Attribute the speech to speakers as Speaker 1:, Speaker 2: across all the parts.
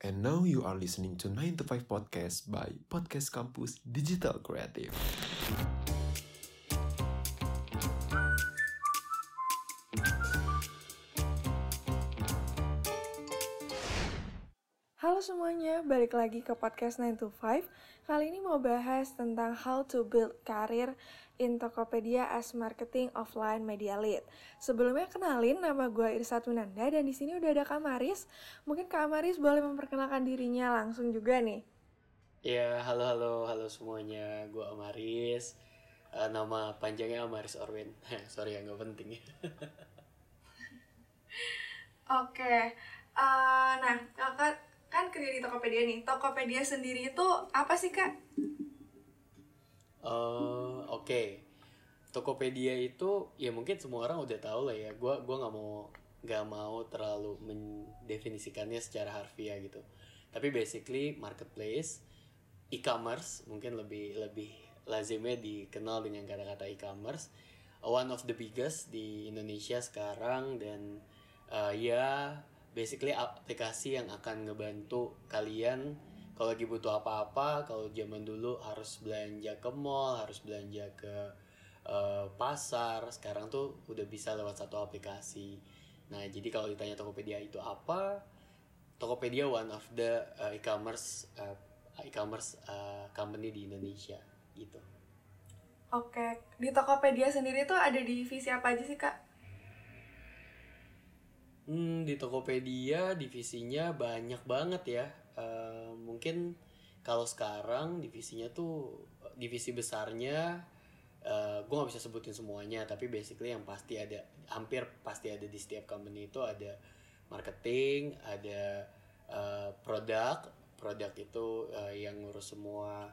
Speaker 1: And now you are listening to 9 to 5 Podcast by Podcast Campus Digital Creative.
Speaker 2: Halo semuanya, balik lagi ke podcast 9 to 5 Kali ini mau bahas tentang how to build career in Tokopedia as marketing offline media lead Sebelumnya kenalin, nama gue Irsa Tunanda dan di sini udah ada Kak Maris Mungkin Kak Maris boleh memperkenalkan dirinya langsung juga nih
Speaker 3: Ya, halo halo halo semuanya. Gua Amaris. Eh, nama panjangnya Amaris Orwin. Sorry ya nggak penting.
Speaker 2: Oke, eh, nah kakak kan kerja di Tokopedia nih Tokopedia sendiri itu apa sih kak?
Speaker 3: Eh, Oke, Tokopedia itu ya mungkin semua orang udah tahu lah ya. Gua gua nggak mau nggak mau terlalu mendefinisikannya secara harfiah gitu. Tapi basically marketplace, e-commerce mungkin lebih lebih lazimnya dikenal dengan kata-kata e-commerce. One of the biggest di Indonesia sekarang dan uh, ya basically aplikasi yang akan ngebantu kalian kalau lagi butuh apa-apa kalau zaman dulu harus belanja ke mall harus belanja ke uh, pasar sekarang tuh udah bisa lewat satu aplikasi nah jadi kalau ditanya Tokopedia itu apa Tokopedia one of the uh, e-commerce uh, e-commerce uh, company di Indonesia gitu
Speaker 2: Oke, di Tokopedia sendiri tuh ada divisi apa aja sih kak?
Speaker 3: Hmm, di Tokopedia divisinya banyak banget ya. Eh, mungkin kalau sekarang divisinya tuh divisi besarnya gue nggak bisa sebutin semuanya tapi basically yang pasti ada hampir pasti ada di setiap company itu ada marketing ada eh, produk. Produk itu eh, yang ngurus semua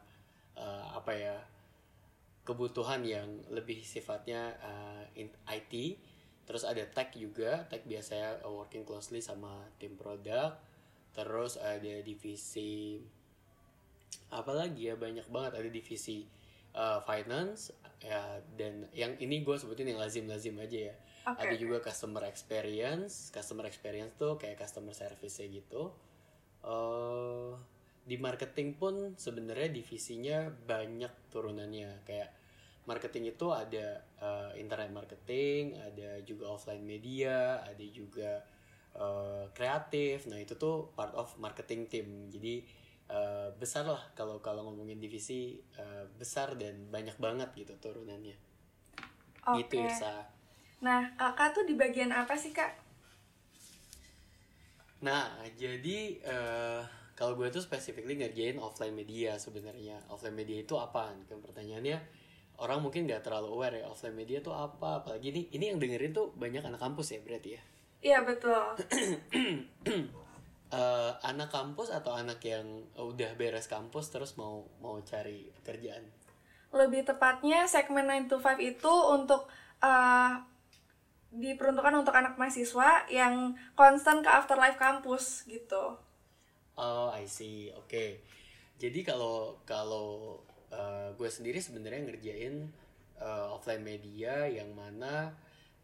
Speaker 3: eh, apa ya kebutuhan yang lebih sifatnya eh, in- IT terus ada tech juga. Tech biasanya uh, working closely sama tim produk terus ada divisi apa lagi ya banyak banget. Ada divisi uh, finance ya dan yang ini gue sebutin yang lazim-lazim aja ya.
Speaker 2: Oke,
Speaker 3: ada juga customer experience. Customer experience tuh kayak customer service gitu. Eh di marketing pun sebenarnya divisinya banyak turunannya. Kayak marketing itu ada eh, internet marketing ada juga offline media ada juga eh, kreatif nah itu tuh part of marketing team jadi eh, besar lah kalau kalau ngomongin divisi eh, besar dan banyak banget gitu turunannya
Speaker 2: Oke.
Speaker 3: gitu Irsa
Speaker 2: Nah, kakak tuh di bagian apa sih kak?
Speaker 3: Nah, jadi eh, kalau gue tuh specifically ngerjain offline media sebenarnya. Offline media itu apa? Kan pertanyaannya orang mungkin nggak terlalu aware ya offline media tuh apa. Apalagi ini ini yang dengerin tuh banyak anak kampus ya berarti ya.
Speaker 2: Iya betul.
Speaker 3: Eh, anak kampus atau anak yang udah beres kampus terus mau mau cari pekerjaan.
Speaker 2: Lebih tepatnya segmen 9 to 5 itu untuk eh, diperuntukkan untuk anak mahasiswa yang concern ke afterlife kampus gitu.
Speaker 3: Oh, I see. Oke. Jadi kalau kalau uh, gue sendiri sebenarnya ngerjain uh, offline media yang mana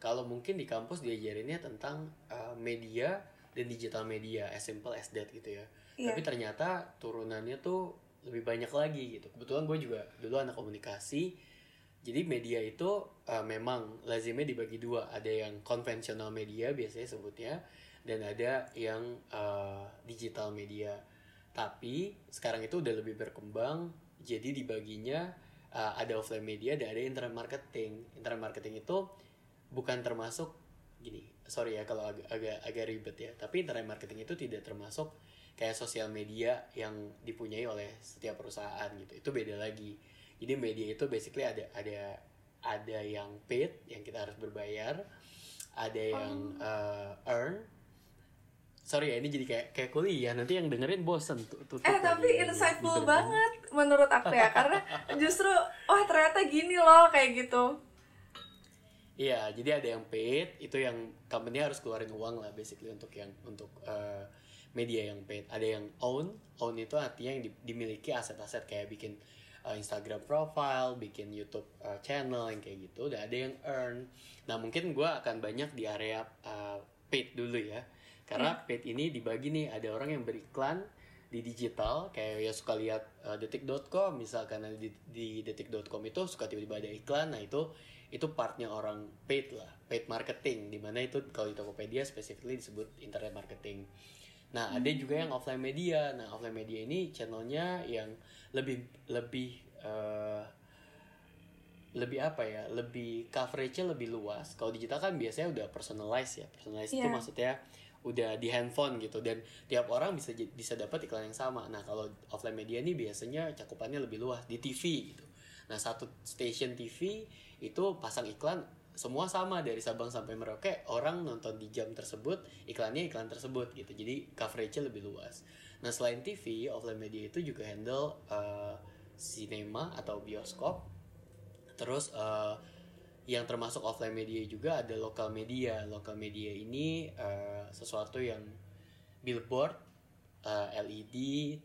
Speaker 3: kalau mungkin di kampus diajarinnya tentang uh, media dan digital media as simple as that gitu ya.
Speaker 2: Iya.
Speaker 3: Tapi ternyata turunannya tuh lebih banyak lagi gitu. Kebetulan gue juga dulu anak komunikasi. Jadi media itu uh, memang lazimnya dibagi dua. Ada yang konvensional media biasanya sebutnya dan ada yang uh, digital media. Tapi sekarang itu udah lebih berkembang. Jadi dibaginya uh, ada offline media dan ada internet marketing. Internet marketing itu bukan termasuk gini. Sorry ya kalau agak agak agak ribet ya. Tapi internet marketing itu tidak termasuk kayak sosial media yang dipunyai oleh setiap perusahaan gitu. Itu beda lagi. Jadi media itu basically ada ada ada yang paid yang kita harus berbayar, ada yang uh, earn. Sorry ya ini jadi kayak kayak kuliah nanti yang dengerin bosen tuh.
Speaker 2: Eh
Speaker 3: lagi.
Speaker 2: tapi insightful
Speaker 3: Bener-bener.
Speaker 2: banget menurut aku ya karena justru oh ternyata gini loh kayak gitu.
Speaker 3: Iya, jadi ada yang paid, itu yang company harus keluarin uang lah basically untuk yang untuk uh, media yang paid. Ada yang own, own itu artinya yang di- dimiliki aset-aset kayak bikin uh, Instagram profile, bikin YouTube uh, channel yang kayak gitu. Dan ada yang earn. Nah mungkin gue akan banyak di area uh, paid dulu ya. karena paid ini dibagi nih ada orang yang beriklan di digital kayak ya suka lihat uh, detik.com misalkan di, di detik.com itu suka tiba-tiba ada iklan nah itu itu partnya orang paid lah paid marketing di mana itu kalau di Tokopedia specifically disebut internet marketing. Nah ada juga yang offline media. Nah offline media ini channelnya yang lebih lebih uh, lebih apa ya lebih coveragenya lebih luas. Kalau digital kan biasanya udah personalized ya personalized itu
Speaker 2: Yeah.
Speaker 3: maksudnya udah di handphone gitu. Dan tiap orang bisa bisa dapat iklan yang sama. Nah kalau offline media ini biasanya cakupannya lebih luas di TV gitu. Nah satu station TV itu pasang iklan semua sama dari Sabang sampai Merauke orang nonton di jam tersebut iklannya iklan tersebut gitu. Jadi coveragenya lebih luas. Nah selain TV offline media itu juga handle uh, cinema atau bioskop. Terus eh, yang termasuk offline media juga ada lokal media. Lokal media ini eh, sesuatu yang billboard eh, LED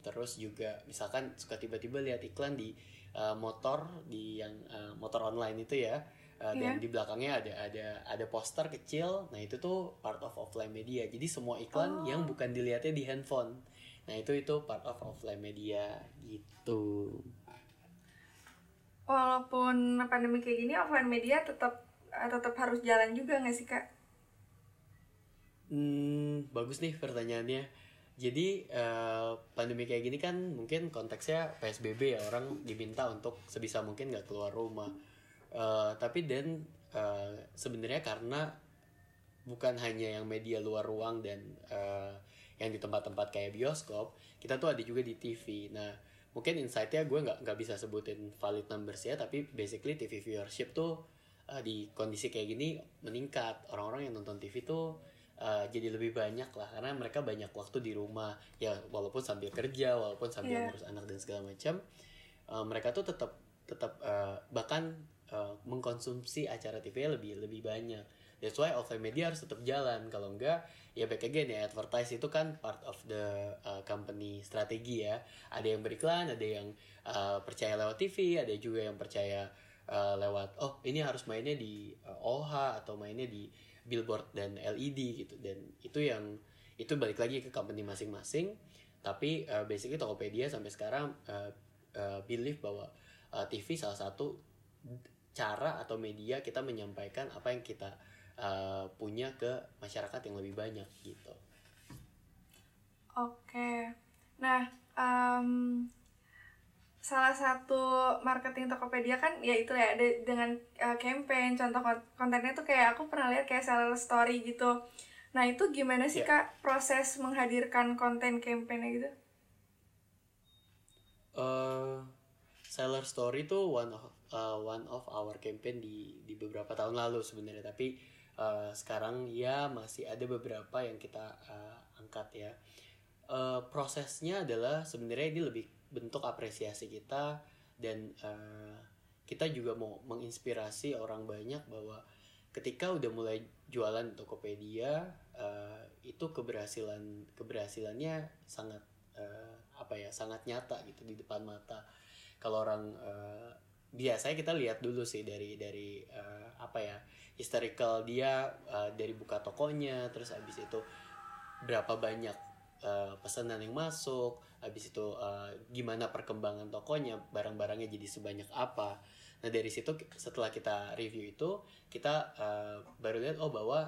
Speaker 3: terus juga misalkan suka tiba-tiba lihat iklan di eh, motor di yang eh, motor online itu ya eh, dan
Speaker 2: Iya.
Speaker 3: di belakangnya ada ada ada poster kecil nah itu tuh part of offline media jadi semua iklan
Speaker 2: Oh.
Speaker 3: yang bukan dilihatnya di handphone nah itu itu part of offline media gitu
Speaker 2: Walaupun pandemi kayak gini, offline media tetap tetap harus jalan juga nggak sih kak?
Speaker 3: Hmm, bagus nih pertanyaannya. Jadi eh, pandemi kayak gini kan mungkin konteksnya PSBB ya orang diminta untuk sebisa mungkin nggak keluar rumah. Eh, tapi dan eh, sebenarnya karena bukan hanya yang media luar ruang dan eh, yang di tempat-tempat kayak bioskop, kita tuh ada juga di TV. Nah, mungkin insight-nya gue nggak nggak bisa sebutin valid numbers ya, tapi basically TV viewership tuh eh, di kondisi kayak gini meningkat. Orang-orang yang nonton TV tuh eh, jadi lebih banyak lah karena mereka banyak waktu di rumah. Ya walaupun sambil kerja walaupun sambil
Speaker 2: Iya.
Speaker 3: ngurus anak dan segala macam eh, mereka tuh tetap tetap eh, bahkan eh, mengkonsumsi acara TV lebih lebih banyak. That's why offline media harus tetap jalan. Kalau enggak ya back again ya advertise itu kan part of the uh, company strategi ya. Ada yang beriklan ada yang uh, percaya lewat TV ada juga yang percaya uh, lewat oh ini harus mainnya di uh, OH atau mainnya di billboard dan LED gitu dan itu yang itu balik lagi ke company masing-masing tapi uh, basically Tokopedia sampai sekarang uh, uh, believe bahwa uh, TV salah satu cara atau media kita menyampaikan apa yang kita uh, punya ke masyarakat yang lebih banyak gitu.
Speaker 2: Oke. Nah, em, salah satu marketing Tokopedia kan ya itu ya de- dengan eh, campaign contoh kon- kontennya tuh kayak aku pernah lihat kayak seller story gitu. Nah, itu gimana sih
Speaker 3: Ya.
Speaker 2: Kak proses menghadirkan konten campaignnya gitu?
Speaker 3: uh, seller story itu one of uh, one of our campaign di di beberapa tahun lalu sebenarnya tapi uh, sekarang ya masih ada beberapa yang kita uh, angkat ya Uh, prosesnya adalah sebenarnya ini lebih bentuk apresiasi kita dan uh, kita juga mau menginspirasi orang banyak bahwa ketika udah mulai jualan di Tokopedia uh, itu keberhasilan keberhasilannya sangat uh, apa ya sangat nyata gitu di depan mata. Kalau orang uh, biasanya kita lihat dulu sih dari dari uh, apa ya historical dia uh, dari buka tokonya terus abis itu berapa banyak uh, pesanan yang masuk habis itu uh, gimana perkembangan tokonya barang-barangnya jadi sebanyak apa. Nah dari situ setelah kita review itu kita uh, baru lihat oh bahwa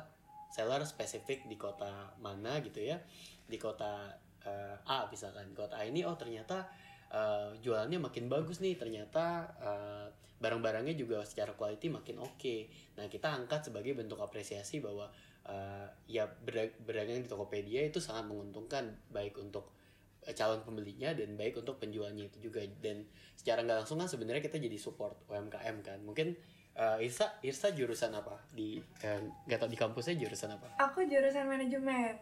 Speaker 3: seller spesifik di kota mana gitu ya. Di kota uh, A misalkan kota A ini oh ternyata uh, jualannya makin bagus nih. Ternyata uh, barang-barangnya juga secara quality makin oke. Nah kita angkat sebagai bentuk apresiasi bahwa uh, ya berdag- berdagang di Tokopedia itu sangat menguntungkan baik untuk eh, calon pembelinya dan baik untuk penjualnya itu juga. Dan secara nggak langsung kan sebenarnya kita jadi support UMKM kan. Mungkin uh, Irsa Irsa jurusan apa? Di nggak tahu di kampusnya jurusan apa?
Speaker 2: Aku jurusan manajemen.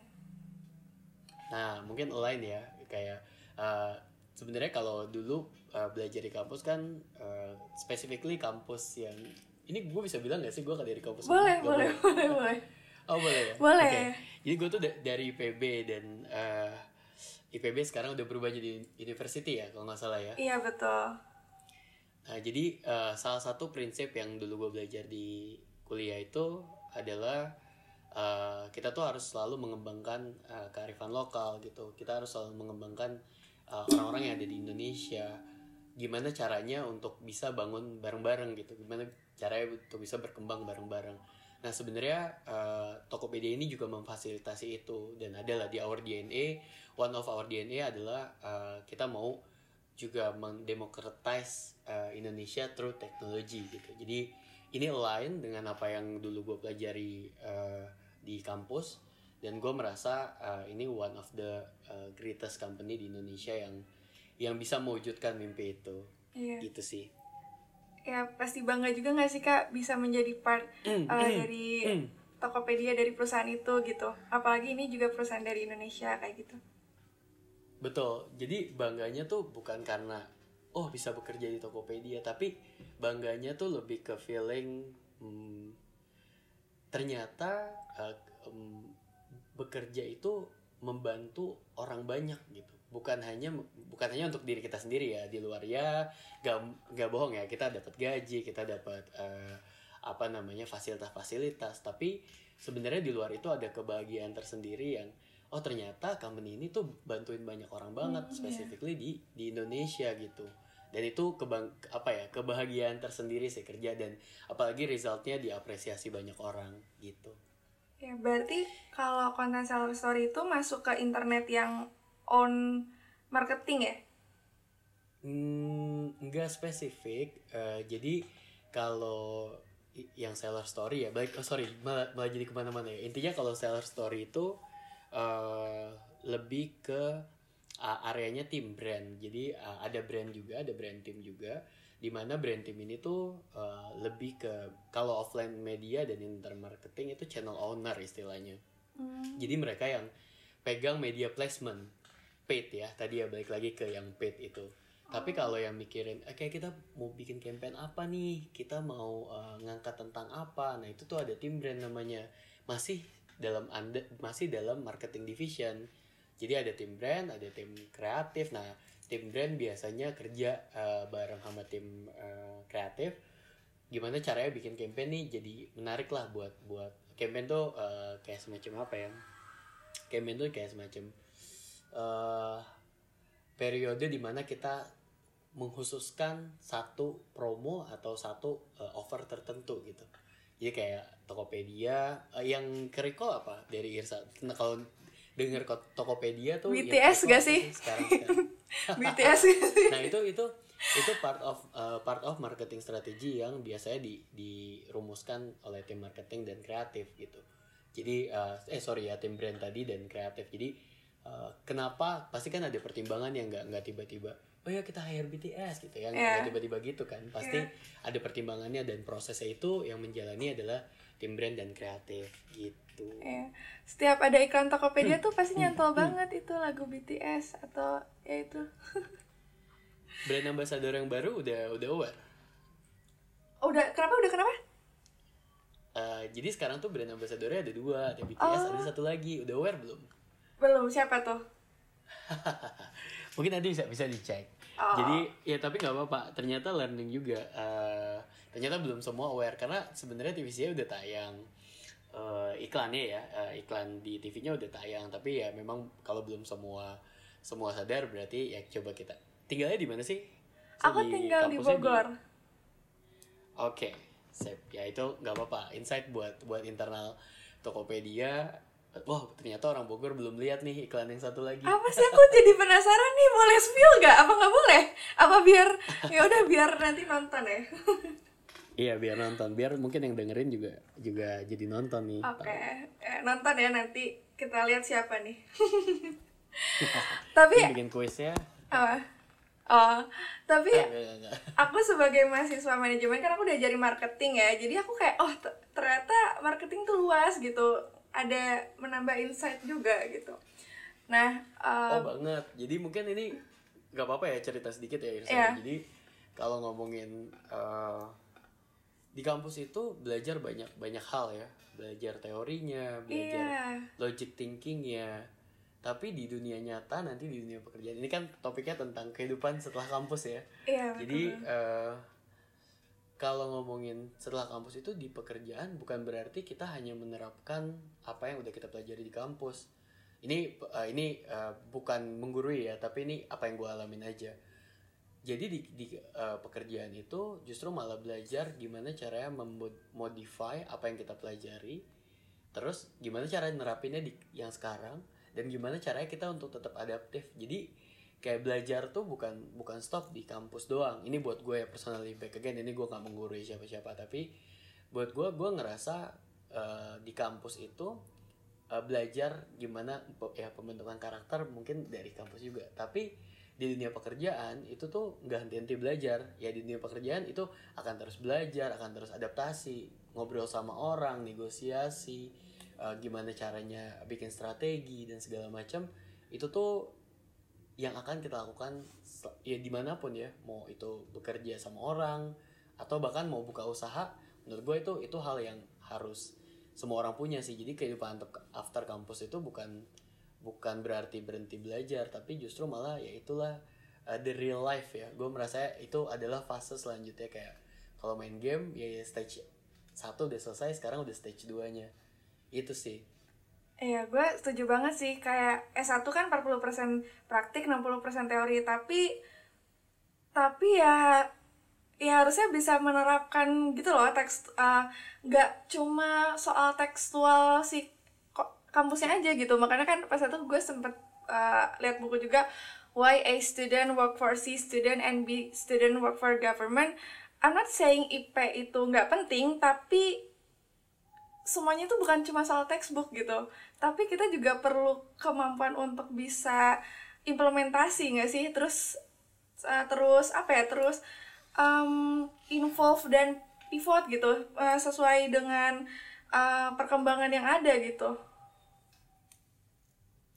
Speaker 3: Nah, mungkin lain ya, kayak uh, sebenarnya kalau dulu uh, belajar di kampus kan uh, specifically kampus yang ini gue bisa bilang gak sih gue dari kampus?
Speaker 2: Boleh,
Speaker 3: Nggak
Speaker 2: boleh, boleh, boleh.
Speaker 3: Oh boleh ya.
Speaker 2: Boleh.
Speaker 3: Oke. Jadi gue tuh da- dari IPB dan uh, IPB sekarang udah berubah jadi university ya kalau nggak salah ya.
Speaker 2: Iya betul.
Speaker 3: Nah, jadi uh, salah satu prinsip yang dulu gue belajar di kuliah itu adalah uh, kita tuh harus selalu mengembangkan uh, kearifan lokal gitu kita harus selalu mengembangkan uh, orang-orang yang ada di Indonesia gimana caranya untuk bisa bangun bareng-bareng gitu gimana caranya untuk bisa berkembang bareng-bareng nah sebenarnya uh, Tokopedia ini juga memfasilitasi itu dan adalah di our DNA one of our DNA adalah uh, kita mau juga mendemocratize uh, Indonesia through technology gitu. Jadi ini align dengan apa yang dulu gue pelajari uh, di kampus dan gue merasa uh, ini one of the uh, greatest company di Indonesia yang yang bisa mewujudkan mimpi itu.
Speaker 2: Iya.
Speaker 3: gitu sih
Speaker 2: Ya pasti bangga juga nggak sih kak bisa menjadi part
Speaker 3: Mm,
Speaker 2: uh,
Speaker 3: mm,
Speaker 2: dari
Speaker 3: mm.
Speaker 2: Tokopedia dari perusahaan itu gitu. Apalagi ini juga perusahaan dari Indonesia kayak gitu.
Speaker 3: betul jadi bangganya tuh bukan karena oh bisa bekerja di Tokopedia tapi bangganya tuh lebih ke feeling hmm, ternyata uh, um, bekerja itu membantu orang banyak gitu bukan hanya bukan hanya untuk diri kita sendiri ya di luar ya gak gak bohong ya kita dapat gaji kita dapat uh, apa namanya fasilitas-fasilitas. Tapi sebenarnya di luar itu ada kebahagiaan tersendiri yang oh ternyata company ini tuh bantuin banyak orang banget
Speaker 2: Hmm, iya.
Speaker 3: specifically di di Indonesia gitu. Dan itu kebang apa ya kebahagiaan tersendiri sih kerja dan apalagi resultnya diapresiasi banyak orang gitu.
Speaker 2: Ya berarti kalau konten seller story itu masuk ke internet yang on marketing ya?
Speaker 3: Hmm, nggak spesifik. Eh, jadi kalau yang seller story ya, baik, oh, sorry, malah, malah jadi ke mana-mana ya. Intinya kalau seller story itu eh, lebih ke uh, areanya tim brand. Jadi uh, ada brand juga, ada brand team juga. Di mana brand team ini tuh uh, lebih ke kalau offline media dan internet marketing itu channel owner istilahnya.
Speaker 2: Hmm.
Speaker 3: Jadi mereka yang pegang media placement paid ya. Tadi ya balik lagi ke yang paid itu. Tapi kalau yang mikirin, oke kita mau bikin campaign apa nih? Kita mau uh, ngangkat tentang apa? Nah itu tuh ada tim brand namanya. Masih dalam anda masih dalam marketing division. Jadi ada tim brand, ada tim kreatif. Nah tim brand biasanya kerja uh, bareng sama tim uh, kreatif. Gimana caranya bikin campaign nih jadi menarik lah buat buat campaign tuh uh, kayak semacam apa ya? Campaign tuh kayak semacam uh, periode di mana kita mengkhususkan satu promo atau satu uh, offer tertentu gitu. Jadi kayak Tokopedia uh, yang kerikol apa dari Irsa? Nah, kalau denger Tokopedia tuh
Speaker 2: BTS gak sih?
Speaker 3: Sekarang, sekarang.
Speaker 2: BTS
Speaker 3: nah itu itu itu part of uh, part of marketing strategi yang biasanya di dirumuskan oleh tim marketing dan kreatif gitu jadi uh, eh sorry ya tim brand tadi dan kreatif jadi uh, kenapa? Pasti kan ada pertimbangan yang nggak nggak tiba-tiba oh ya kita hire BTS gitu ya. Nggak tiba-tiba gitu kan. Pasti ada pertimbangannya dan prosesnya itu yang menjalani adalah tim brand dan kreatif gitu.
Speaker 2: Ya, setiap ada iklan Tokopedia tuh pasti nyantol banget itu lagu BTS atau ya itu.
Speaker 3: brand ambassador yang baru udah udah aware?
Speaker 2: Oh, udah kenapa udah kenapa?
Speaker 3: Uh, jadi sekarang tuh brand ambassadornya ada dua, ada BTS,
Speaker 2: Oh.
Speaker 3: ada satu lagi. Udah aware belum?
Speaker 2: Belum siapa tuh?
Speaker 3: Mungkin nanti bisa bisa dicek.
Speaker 2: Oh.
Speaker 3: Jadi ya tapi nggak apa-apa. Ternyata learning juga. Uh, ternyata belum semua aware karena sebenarnya TVC udah tayang. Uh, iklannya ya, uh, iklan di TV-nya udah tayang. Tapi ya memang kalau belum semua semua sadar berarti ya coba kita. Tinggalnya di mana sih? So,
Speaker 2: Aku tinggal di Bogor.
Speaker 3: Oke, sip. Ya itu nggak apa-apa. Insight buat buat internal Tokopedia. Wah, ternyata orang Bogor belum lihat nih iklan yang satu lagi.
Speaker 2: Apa sih aku jadi penasaran nih, boleh spill gak? Apa nggak boleh? Apa biar ya udah biar nanti nonton ya.
Speaker 3: Iya, biar nonton. Biar mungkin yang dengerin juga juga jadi nonton nih.
Speaker 2: Oke, eh, nonton ya nanti kita lihat siapa nih. Tapi
Speaker 3: Ini bikin kuisnya.
Speaker 2: apa? Oh, tapi
Speaker 3: enggak, enggak, enggak.
Speaker 2: aku sebagai mahasiswa manajemen kan aku udah jadi marketing ya jadi aku kayak oh ternyata marketing tuh luas gitu ada menambah insight juga gitu nah
Speaker 3: Oh
Speaker 2: um,
Speaker 3: banget. Jadi mungkin ini nggak apa-apa ya cerita sedikit ya Irsa.
Speaker 2: Iya.
Speaker 3: Jadi kalau ngomongin eh, di kampus itu belajar banyak banyak hal ya. Belajar teorinya, belajar
Speaker 2: iya
Speaker 3: logic thinkingnya tapi di dunia nyata nanti di dunia pekerjaan ini kan topiknya tentang kehidupan setelah kampus ya
Speaker 2: iya
Speaker 3: jadi
Speaker 2: betul.
Speaker 3: eh, kalau ngomongin setelah kampus itu di pekerjaan bukan berarti kita hanya menerapkan apa yang udah kita pelajari di kampus. Ini uh, ini uh, bukan menggurui ya tapi ini apa yang gue alamin aja. Jadi di, di uh, pekerjaan itu justru malah belajar gimana caranya memodify apa yang kita pelajari terus gimana cara nerapinnya di yang sekarang dan gimana caranya kita untuk tetap adaptif. Jadi kayak belajar tuh bukan bukan stop di kampus doang. Ini buat gue ya personally back again ini gue nggak menggurui siapa-siapa tapi buat gue gue ngerasa uh, di kampus itu uh, belajar gimana ya pembentukan karakter mungkin dari kampus juga. Tapi di dunia pekerjaan itu tuh nggak henti-henti belajar. Ya di dunia pekerjaan itu akan terus belajar akan terus adaptasi ngobrol sama orang negosiasi uh, gimana caranya bikin strategi dan segala macam. Itu tuh yang akan kita lakukan ya di mana pun ya mau itu bekerja sama orang atau bahkan mau buka usaha menurut gue itu itu hal yang harus semua orang punya sih. Jadi kehidupan after kampus itu bukan bukan berarti berhenti belajar tapi justru malah ya itulah uh, the real life ya. Gue merasa itu adalah fase selanjutnya kayak kalau main game ya, ya stage satu udah selesai sekarang udah stage 2 nya itu sih
Speaker 2: Iya, gue setuju banget sih. Kayak S1 kan 40% praktik, 60% teori. Tapi tapi ya ya harusnya bisa menerapkan gitu loh teks uh, cuma soal tekstual si kampusnya aja gitu makanya kan pas itu gue sempet uh, lihat buku juga why a student work for C student and B student work for government I'm not saying IP itu nggak penting tapi semuanya itu bukan cuma soal textbook gitu tapi kita juga perlu kemampuan untuk bisa implementasi nggak sih? Terus uh, terus apa ya? Terus um, involve dan pivot gitu uh, sesuai dengan uh, perkembangan yang ada gitu.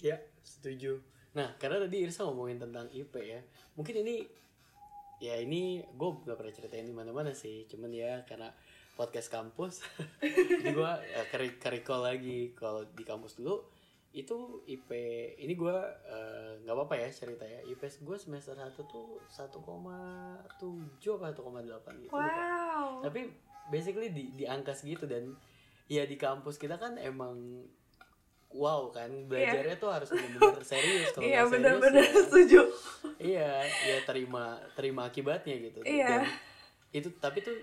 Speaker 3: Ya setuju. Nah karena tadi Irsa ngomongin tentang IP ya mungkin ini ya ini gue gak pernah ceritain di mana-mana sih. Cuman ya karena podcast kampus. Jadi gue uh, kerikol lagi. Kalau di kampus dulu itu IP ini gue uh, nggak apa-apa ya cerita ya. IP gue semester satu tuh satu koma tujuh apa satu koma delapan gitu
Speaker 2: wow.
Speaker 3: tapi basically di di angka segitu dan ya di kampus kita kan emang wow kan belajarnya yeah. tuh harus benar-benar serius. Kalau
Speaker 2: iya benar-benar ya, setuju.
Speaker 3: Iya ya terima terima akibatnya gitu.
Speaker 2: Iya.
Speaker 3: dan itu tapi tuh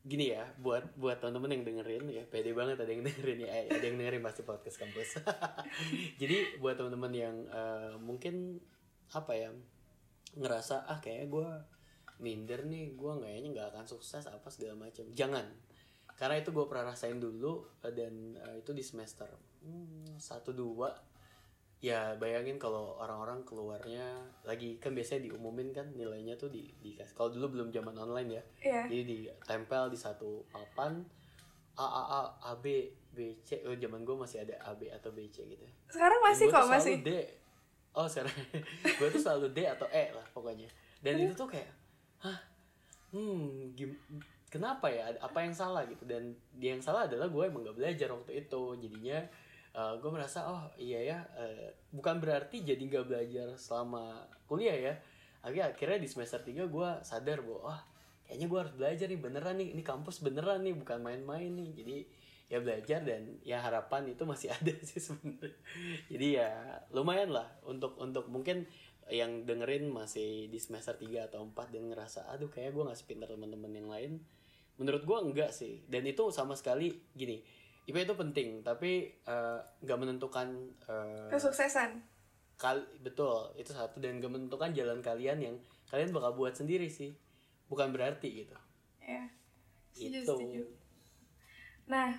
Speaker 3: gini ya buat buat teman-teman yang dengerin ya pede banget ada yang dengerin ya ada yang dengerin pasti podcast kampus. Jadi buat teman-teman yang uh, mungkin apa ya ngerasa ah kayaknya gue minder nih gue kayaknya nggak akan sukses apa segala macam. Jangan. Karena itu gue pernah rasain dulu uh, dan uh, itu di semester hmm, satu dua ya bayangin kalau orang-orang keluarnya lagi kan biasanya diumumin kan nilainya tuh di di kalau dulu belum zaman online ya.
Speaker 2: Yeah.
Speaker 3: jadi ditempel di satu papan A A A A B B C. Oh zaman gue masih ada A B atau B C gitu
Speaker 2: sekarang masih kok masih?
Speaker 3: D. Oh sekarang gue tuh selalu D atau E lah pokoknya. Dan itu tuh kayak hah? Hmm gim kenapa ya? Apa yang salah gitu? Dan yang salah adalah gue emang gak belajar waktu itu. Jadinya uh, eh, gue merasa oh iya ya uh, bukan berarti jadi nggak belajar selama kuliah ya. Akhirnya akhirnya di semester 3 gue sadar bahwa oh kayaknya gue harus belajar nih beneran nih ini kampus beneran nih bukan main-main nih. Jadi ya belajar dan ya harapan itu masih ada sih sebenarnya. Jadi ya lumayan lah untuk untuk mungkin yang dengerin masih di semester 3 atau 4 dan ngerasa aduh kayak gue gak sepintar teman-teman yang lain. Menurut gue enggak sih. Dan itu sama sekali gini IP itu penting tapi eh, nggak uh, menentukan uh,
Speaker 2: kesuksesan.
Speaker 3: kal betul itu satu dan gak menentukan jalan kalian yang kalian bakal buat sendiri sih. Bukan berarti gitu.
Speaker 2: Ya setuju, itu setuju. nah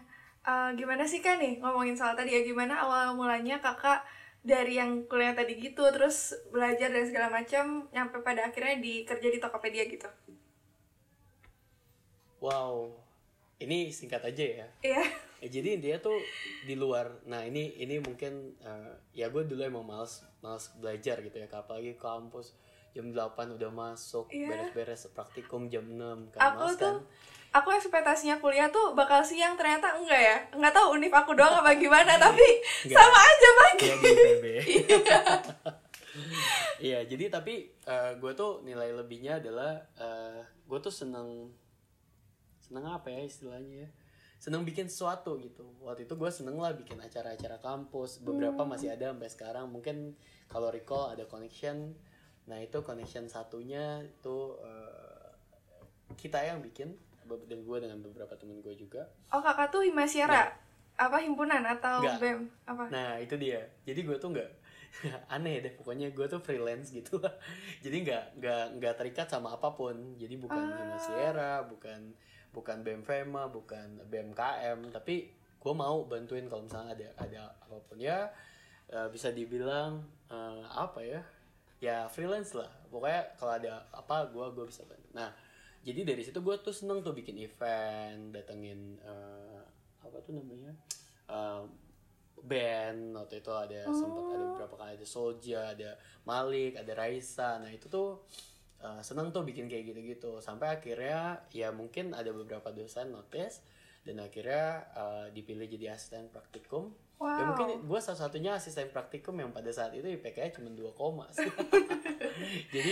Speaker 2: uh, gimana sih kan nih ngomongin soal tadi ya? Gimana awal mulanya kakak dari yang kuliah tadi gitu terus belajar dan segala macam nyampe pada akhirnya di kerja di Tokopedia gitu?
Speaker 3: Wow. Ini singkat aja ya.
Speaker 2: Iya
Speaker 3: ya, jadi intinya tuh di luar nah ini ini mungkin uh, ya gue dulu emang males males belajar gitu ya apalagi kampus jam 8 udah masuk yeah. beres-beres praktikum jam 6
Speaker 2: kan aku tuh kan? aku ekspektasinya kuliah tuh bakal siang ternyata enggak ya. Enggak tahu univ aku doang apa gimana tapi enggak. sama aja pagi.
Speaker 3: Iya, iya. Jadi tapi uh, gue tuh nilai lebihnya adalah uh, gue tuh seneng seneng apa ya istilahnya ya seneng bikin sesuatu gitu waktu itu gue seneng lah bikin acara-acara kampus beberapa masih ada sampai sekarang mungkin kalau recall ada connection nah itu connection satunya itu eh, kita yang bikin dan gue dengan beberapa temen gue juga
Speaker 2: Oh kakak tuh Himasiara? Apa himpunan atau
Speaker 3: Nggak.
Speaker 2: BEM? Apa?
Speaker 3: Nah itu dia. Jadi gue tuh nggak aneh deh. Pokoknya gue tuh freelance gitu lah. Jadi nggak nggak nggak terikat sama apa pun. Jadi bukan
Speaker 2: Ah.
Speaker 3: Himasiera, bukan bukan BEM Fema, bukan BMKM. Tapi gue mau bantuin kalau misalnya ada ada apa pun ya eh, bisa dibilang eh, apa ya? Ya freelance lah. Pokoknya kalau ada apa gue gue bisa bantu. Nah jadi dari situ gue tuh seneng tuh bikin event, datengin eh, apa tuh namanya? Eh, band waktu itu ada sempat ada beberapa kali ada Soja ada Malik ada Raisa nah itu tuh uh, seneng tuh bikin kayak gitu-gitu. Sampai akhirnya ya mungkin ada beberapa dosen notice dan akhirnya uh, dipilih jadi asisten praktikum. Ya
Speaker 2: Wow.
Speaker 3: mungkin gue salah satunya asisten praktikum yang pada saat itu IPK-nya cuma 2 koma sih. Jadi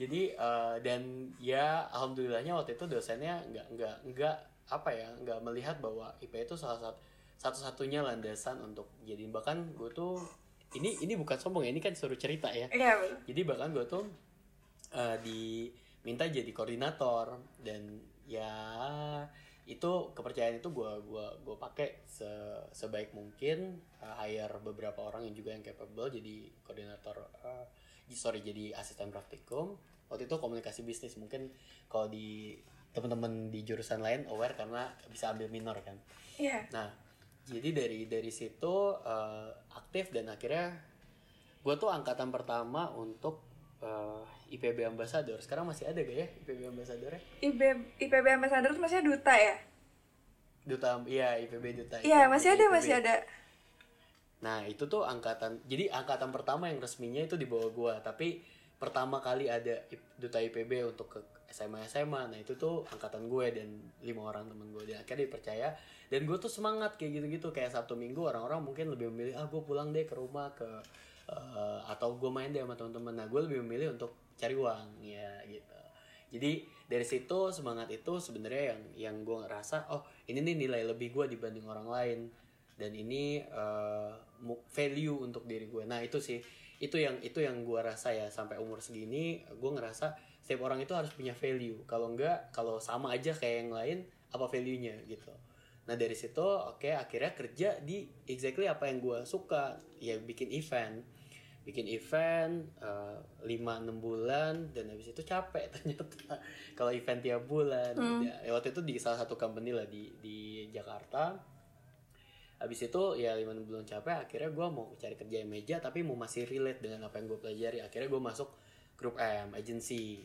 Speaker 3: jadi uh, dan ya alhamdulillahnya waktu itu dosennya nggak nggak nggak apa ya nggak melihat bahwa IP itu salah satu satu-satunya landasan untuk jadi bahkan gue tuh ini ini bukan sombong ya ini kan suruh cerita ya.
Speaker 2: Iya betul.
Speaker 3: jadi bahkan gue tuh eh, diminta jadi koordinator. Dan ya itu kepercayaan itu gue gua gua pakai se- sebaik mungkin eh, hire beberapa orang yang juga yang capable jadi koordinator eh, sorry jadi asisten praktikum. Waktu itu komunikasi bisnis mungkin kalau di teman-teman di jurusan lain aware karena bisa ambil minor kan.
Speaker 2: Iya.
Speaker 3: Nah, jadi dari dari situ eh, aktif dan akhirnya gue tuh angkatan pertama untuk eh, IPB Ambassador. Sekarang masih ada gak ya IPB Ambassador ya?
Speaker 2: IB, IPB Ambassador masih duta ya?
Speaker 3: Duta, iya IPB Duta.
Speaker 2: Iya
Speaker 3: IPB.
Speaker 2: masih ada masih ada.
Speaker 3: Nah itu tuh angkatan, jadi angkatan pertama yang resminya itu di bawah gua. Tapi pertama kali ada duta IPB untuk ke SMA SMA, nah itu tuh angkatan gue dan lima orang temen gue. Dan akhirnya dipercaya. Dan gue tuh semangat kayak gitu-gitu. Kayak Sabtu Minggu orang-orang mungkin lebih memilih ah gue pulang deh ke rumah ke eh, atau gue main deh sama teman-teman. Nah gue lebih memilih untuk cari uang ya gitu. Jadi dari situ semangat itu sebenarnya yang yang gue ngerasa oh ini nih nilai lebih gue dibanding orang lain. Dan ini mu- value untuk diri gue nah itu sih. Itu yang itu yang gue rasa ya sampai umur segini gue ngerasa setiap orang itu harus punya value. Kalau enggak kalau sama aja kayak yang lain apa value nya gitu. Nah dari situ oke akhirnya kerja di exactly apa yang gue suka. Ya bikin event bikin event eh, lima enam bulan dan habis itu capek ternyata. Kalau event tiap bulan. Ya, waktu itu di salah satu company lah di di Jakarta. Habis itu ya lima enam bulan capek akhirnya gue mau cari kerja yang meja tapi mau masih relate dengan apa yang gue pelajari. Akhirnya gue masuk grup M agency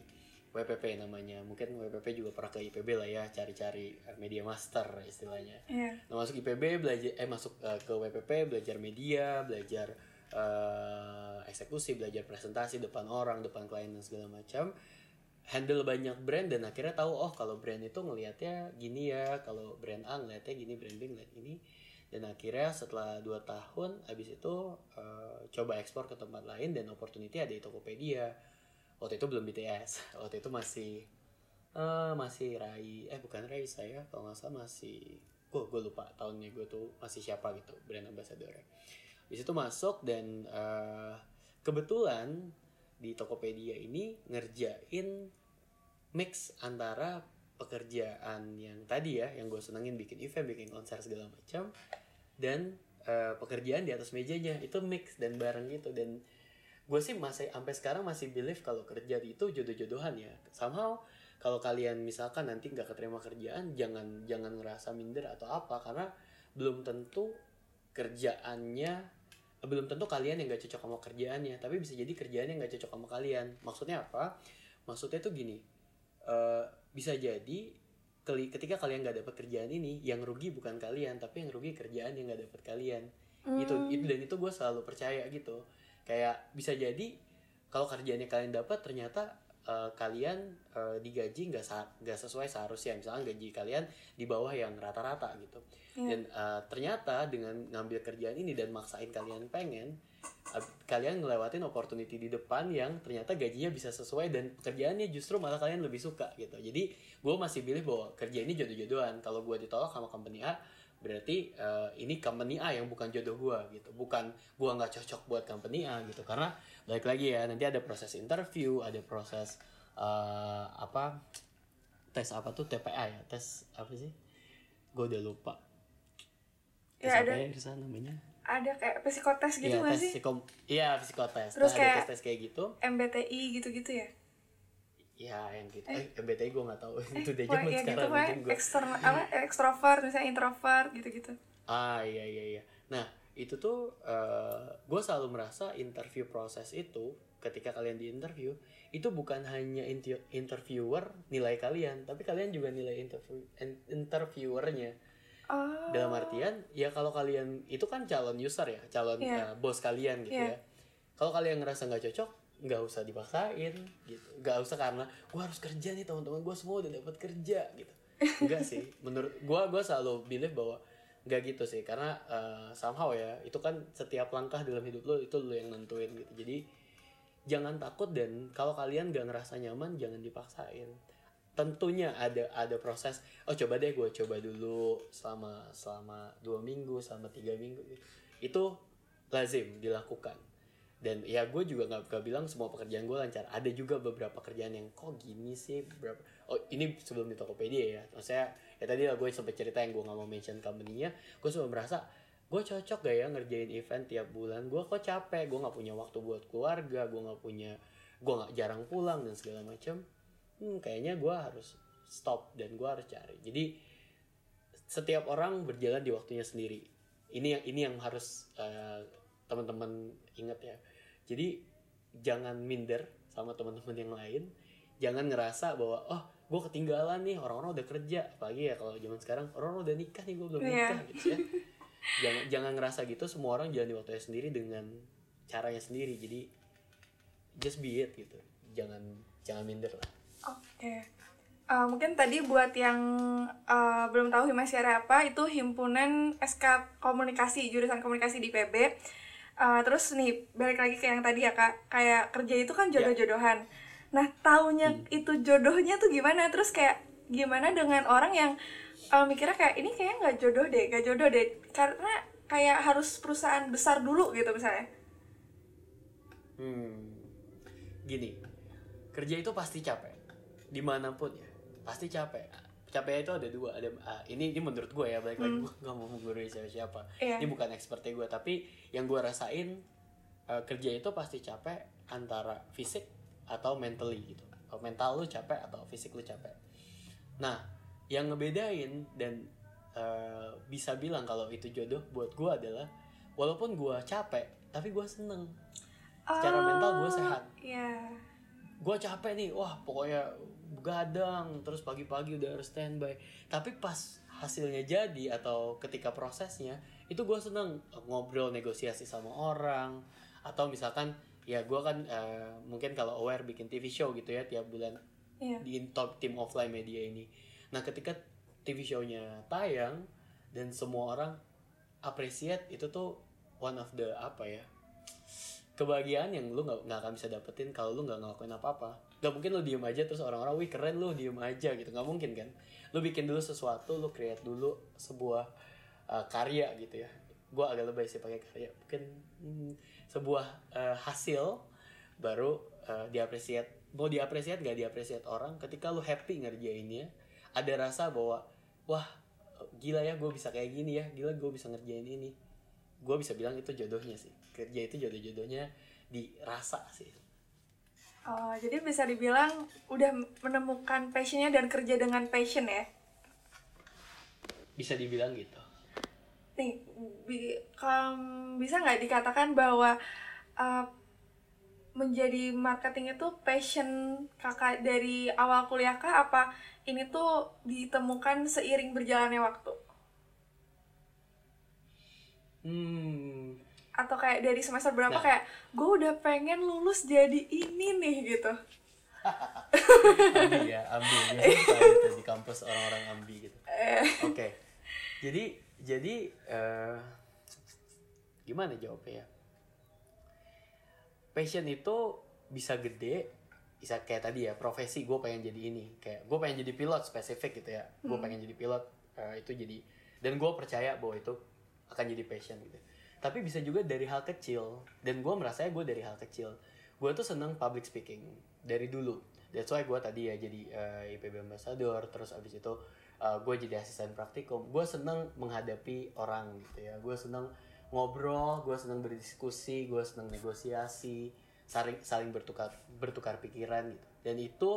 Speaker 3: WPP namanya. Mungkin WPP juga pernah ke IPB lah ya cari-cari media master istilahnya.
Speaker 2: Iya.
Speaker 3: Nah, masuk IPB belajar eh masuk eh, ke WPP belajar media, belajar eh, eksekusi, belajar presentasi depan orang, depan klien dan segala macam. Handle banyak brand dan akhirnya tahu oh kalau brand itu ngelihatnya gini ya, kalau brand A ngelihatnya gini, brand B gini. Dan akhirnya setelah 2 tahun habis itu eh, coba ekspor ke tempat lain dan opportunity ada di Tokopedia. Waktu itu belum BTS. Waktu itu masih eh masih Rai eh bukan Rai saya kalau nggak salah masih gue gue lupa tahunnya gue tuh masih siapa gitu brand ambassador di situ masuk dan eh, kebetulan di Tokopedia ini ngerjain mix antara pekerjaan yang tadi ya yang gue senengin bikin event bikin konser segala macam dan eh, pekerjaan di atas mejanya. Itu mix dan bareng gitu. Dan gue sih masih sampai sekarang masih believe kalau kerja itu jodoh-jodohan ya. Somehow kalau kalian misalkan nanti nggak keterima kerjaan jangan jangan ngerasa minder atau apa. Karena belum tentu kerjaannya belum tentu kalian yang nggak cocok sama kerjaannya tapi bisa jadi kerjaannya nggak cocok sama kalian. Maksudnya apa? Maksudnya tuh gini eh, bisa jadi ketika kalian nggak dapat kerjaan ini yang rugi bukan kalian tapi yang rugi kerjaan yang nggak dapat kalian. Itu itu dan itu gue selalu percaya gitu. Kayak bisa jadi kalau kerjaannya kalian dapat ternyata eh, kalian eh, digaji nggak sa- nggak sesuai seharusnya. Misalnya gaji kalian di bawah yang rata-rata gitu
Speaker 2: Iya.
Speaker 3: dan eh, ternyata dengan ngambil kerjaan ini dan maksain kalian pengen kalian ngelewatin opportunity di depan yang ternyata gajinya bisa sesuai dan pekerjaannya justru malah kalian lebih suka gitu. Jadi gue masih pilih bahwa kerja ini jodoh-jodohan. Kalau gue ditolak sama company A berarti eh, ini company A yang bukan jodoh gua gitu. Bukan gua nggak cocok buat company A gitu. Karena balik lagi ya nanti ada proses interview ada proses eh, apa tes apa tuh? TPA ya? Tes apa sih? Gue udah lupa
Speaker 2: Ya,
Speaker 3: apa
Speaker 2: ada-
Speaker 3: ya Irsa namanya?
Speaker 2: ada kayak psikotes gitu
Speaker 3: Iya,
Speaker 2: nggak
Speaker 3: tes
Speaker 2: sih?
Speaker 3: psikom iya psikotes.
Speaker 2: Terus
Speaker 3: nah,
Speaker 2: kayak-
Speaker 3: tes tes kayak gitu.
Speaker 2: MBTI gitu-gitu ya?
Speaker 3: Ya yang gitu. Eh, MBTI gue nggak tahu. Itu dia zaman
Speaker 2: ya gitu
Speaker 3: sekarang
Speaker 2: pokoknya
Speaker 3: mungkin gue
Speaker 2: eksternal apa ekstrovert misalnya introvert gitu-gitu.
Speaker 3: Ah iya iya iya. Nah itu tuh gue selalu merasa interview proses itu ketika kalian di interview itu bukan hanya interviewer nilai kalian, tapi kalian juga nilai interview in- interviewernya.
Speaker 2: Oh
Speaker 3: Dalam artian ya kalau kalian itu kan calon user ya, calon
Speaker 2: Iya.
Speaker 3: eh, bos kalian gitu
Speaker 2: Iya.
Speaker 3: ya. Kalau kalian ngerasa nggak cocok, nggak usah dipaksain gitu. Nggak usah karena gue harus kerja nih teman-teman gue semua udah dapat kerja gitu. Enggak sih. Menurut gue gue selalu believe bahwa nggak gitu sih karena eh, somehow ya itu kan setiap langkah dalam hidup lo itu lo yang nentuin gitu jadi jangan takut dan kalau kalian nggak ngerasa nyaman jangan dipaksain tentunya ada ada proses oh coba deh gue coba dulu selama selama dua minggu selama tiga minggu. Itu lazim dilakukan. Dan ya gue juga nggak nggak bilang semua pekerjaan gue lancar. Ada juga beberapa kerjaan yang kok gini sih? Beberapa oh ini sebelum di Tokopedia ya. Maksudnya ya tadi lah gue sempet cerita yang gue nggak mau mention company-nya. Gue sempat merasa gue cocok gak ya ngerjain event tiap bulan? Gue kok capek? Gue nggak punya waktu buat keluarga gue nggak punya gue nggak jarang pulang dan segala macam hmm, kayaknya gue harus stop dan gue harus cari. Jadi setiap orang berjalan di waktunya sendiri. Ini yang ini yang harus eh, teman-teman ingat ya. Jadi jangan minder sama teman-teman yang lain. Jangan ngerasa bahwa oh gue ketinggalan nih orang-orang udah kerja. Apalagi ya kalau zaman sekarang orang-orang udah nikah nih gue belum
Speaker 2: Iya.
Speaker 3: nikah gitu ya. Jangan jangan ngerasa gitu. Semua orang jalan di waktunya sendiri dengan caranya sendiri. Jadi just be it gitu. Jangan jangan minder lah
Speaker 2: oke. Eh, mungkin tadi buat yang eh, belum tahu Himasyara apa itu himpunan SK komunikasi jurusan komunikasi di PB Eh, terus nih balik lagi ke yang tadi ya kak. Kayak kerja itu kan jodoh-jodohan. Nah taunya itu jodohnya tuh gimana? Terus kayak gimana dengan orang yang eh, mikirnya kayak ini kayak nggak jodoh deh nggak jodoh deh. Karena kayak harus perusahaan besar dulu gitu misalnya.
Speaker 3: Hmm, gini, kerja itu pasti capek, di mana pun ya, pasti capek. Capek itu ada dua, ada ah, ini ini menurut gue ya, balik lagi gue nggak mau menggurui siapa siapa.
Speaker 2: Iya.
Speaker 3: Ini bukan expertnya gue, tapi yang gue rasain eh, kerja itu pasti capek antara fisik atau mentally gitu. Mental lu capek atau fisik lu capek. Nah, yang ngebedain dan eh, bisa bilang kalau itu jodoh buat gue adalah walaupun gue capek, tapi gue seneng secara mental gue sehat
Speaker 2: Iya.
Speaker 3: gue capek nih wah pokoknya begadang terus pagi-pagi udah harus standby. Tapi pas hasilnya jadi atau ketika prosesnya itu gue seneng ngobrol negosiasi sama orang. Atau misalkan ya gue kan eh, mungkin kalau aware bikin TV show gitu ya tiap bulan
Speaker 2: Iya.
Speaker 3: di top tim offline media ini. Nah ketika TV show-nya tayang dan semua orang appreciate itu tuh one of the apa ya kebahagiaan yang lu nggak nggak akan bisa dapetin kalau lu nggak ngelakuin apa-apa. Nggak mungkin lu diem aja terus orang-orang wih keren lu diem aja gitu. Nggak mungkin kan? Lu bikin dulu sesuatu lu create dulu sebuah uh, karya gitu ya. Gue agak lebay sih pakai karya. Mungkin hmm, sebuah uh, hasil baru uh, diapresiat. Mau diapresiat nggak diapresiat orang ketika lu happy ngerjainnya ada rasa bahwa wah gila ya gue bisa kayak gini ya gila gue bisa ngerjain ini. Gue bisa bilang itu jodohnya sih kerja itu jodoh-jodohnya dirasa sih
Speaker 2: Oh, jadi bisa dibilang udah menemukan passionnya dan kerja dengan passion ya?
Speaker 3: bisa dibilang gitu
Speaker 2: Nih, bi- kam- bisa nggak dikatakan bahwa uh, menjadi marketing itu passion kakak dari awal kuliah kah? Apa ini tuh ditemukan seiring berjalannya waktu?
Speaker 3: hmm
Speaker 2: Atau kayak dari semester berapa
Speaker 3: Nah.
Speaker 2: kayak gue udah pengen lulus jadi ini nih gitu?
Speaker 3: ambi ya ambi biasanya suka gitu di kampus orang-orang ambi gitu. Oke. Jadi jadi eh, gimana jawabnya ya? Passion itu bisa gede bisa kayak tadi ya profesi gue pengen jadi ini. Kayak gue pengen jadi pilot spesifik gitu ya. Gue pengen jadi pilot eh, itu jadi dan gue percaya bahwa itu akan jadi passion gitu tapi bisa juga dari hal kecil. Dan gue merasa gue dari hal kecil. Gue tuh seneng public speaking dari dulu. That's why gue tadi ya jadi eh, IPB ambassador terus abis itu eh, gue jadi asisten praktikum. Gue seneng menghadapi orang gitu ya. Gue seneng ngobrol gue seneng berdiskusi gue seneng negosiasi saling saling bertukar bertukar pikiran gitu. Dan itu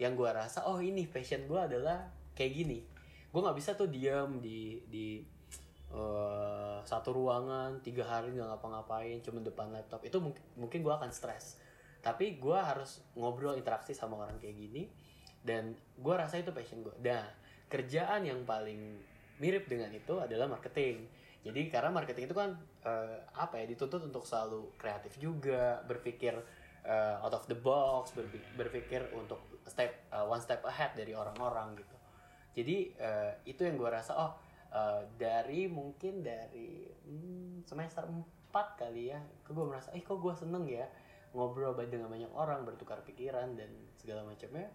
Speaker 3: yang gue rasa oh ini passion gue adalah kayak gini. Gue nggak bisa tuh diam di di eh, satu ruangan tiga hari nggak ngapa-ngapain cuma depan laptop. Itu mungkin mungkin gue akan stres. Tapi gue harus ngobrol interaksi sama orang kayak gini dan gue rasa itu passion gue nah kerjaan yang paling mirip dengan itu adalah marketing. Jadi karena marketing itu kan eh, apa ya dituntut untuk selalu kreatif juga berpikir eh, out of the box berpi- berpikir untuk step eh, one step ahead dari orang-orang gitu. Jadi eh, itu yang gue rasa oh eh, dari mungkin dari hmm, semester 4 kali ya kok gue merasa eh kok gue seneng ya ngobrol dengan banyak orang bertukar pikiran dan segala macamnya.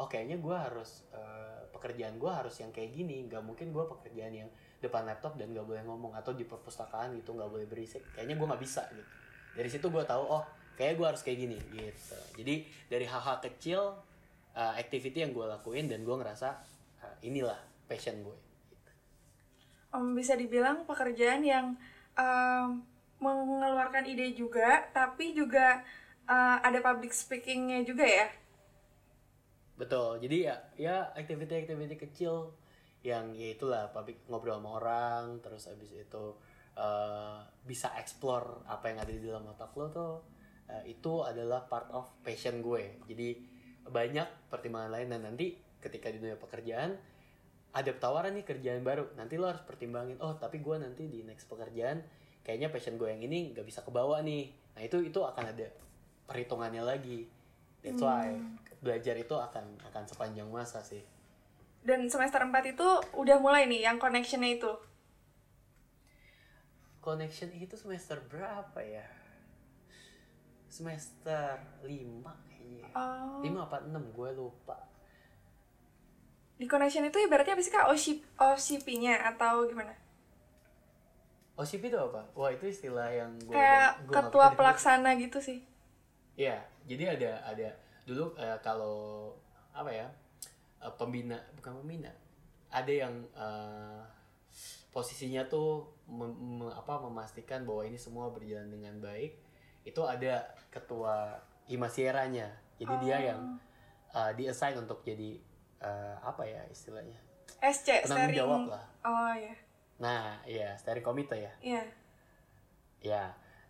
Speaker 3: Oh kayaknya gue harus eh, pekerjaan gue harus yang kayak gini. Nggak mungkin gue pekerjaan yang depan laptop dan nggak boleh ngomong atau di perpustakaan gitu nggak boleh berisik. Kayaknya gue nggak bisa gitu. Dari situ gue tahu oh kayaknya gue harus kayak gini gitu. Jadi dari hal-hal kecil uh, activity yang gue lakuin dan gue ngerasa uh, inilah passion gue
Speaker 2: Om bisa dibilang pekerjaan yang em, mengeluarkan ide juga, tapi juga eh, ada public speakingnya juga ya.
Speaker 3: betul jadi ya ya activity-activity kecil yang ya itulah public ngobrol sama orang terus abis itu uh, bisa explore apa yang ada di dalam otak lo tuh uh, itu adalah part of passion gue jadi banyak pertimbangan lain dan nanti ketika di dunia pekerjaan ada tawaran nih kerjaan baru. Nanti lo harus pertimbangin oh tapi gue nanti di next pekerjaan kayaknya passion gue yang ini nggak bisa kebawa nih. Nah itu itu akan ada perhitungannya lagi. That's why belajar itu akan akan sepanjang masa sih.
Speaker 2: Dan semester 4 itu udah mulai nih yang connectionnya itu.
Speaker 3: connection itu semester berapa ya? Semester 5 kayaknya
Speaker 2: Oh.
Speaker 3: 5 apa 6 gue lupa
Speaker 2: Di connection itu ibaratnya apa sih kak? OCP, OCP-nya atau gimana?
Speaker 3: OCP itu apa? Wah itu istilah yang gue
Speaker 2: Kayak
Speaker 3: nggak
Speaker 2: ketua pelaksana gitu sih.
Speaker 3: Iya, jadi ada ada dulu eh, kalau apa ya eh, pembina bukan pembina, ada yang eh, posisinya tuh mem- mem- apa memastikan bahwa ini semua berjalan dengan baik. Itu ada ketua Himasieranya, jadi dia
Speaker 2: Oh.
Speaker 3: yang eh, diassign untuk jadi eh, apa ya istilahnya
Speaker 2: SC,
Speaker 3: penanggung
Speaker 2: steering.
Speaker 3: jawab lah.
Speaker 2: Oh iya.
Speaker 3: Nah, iya steering komite ya.
Speaker 2: Iya.
Speaker 3: Ya,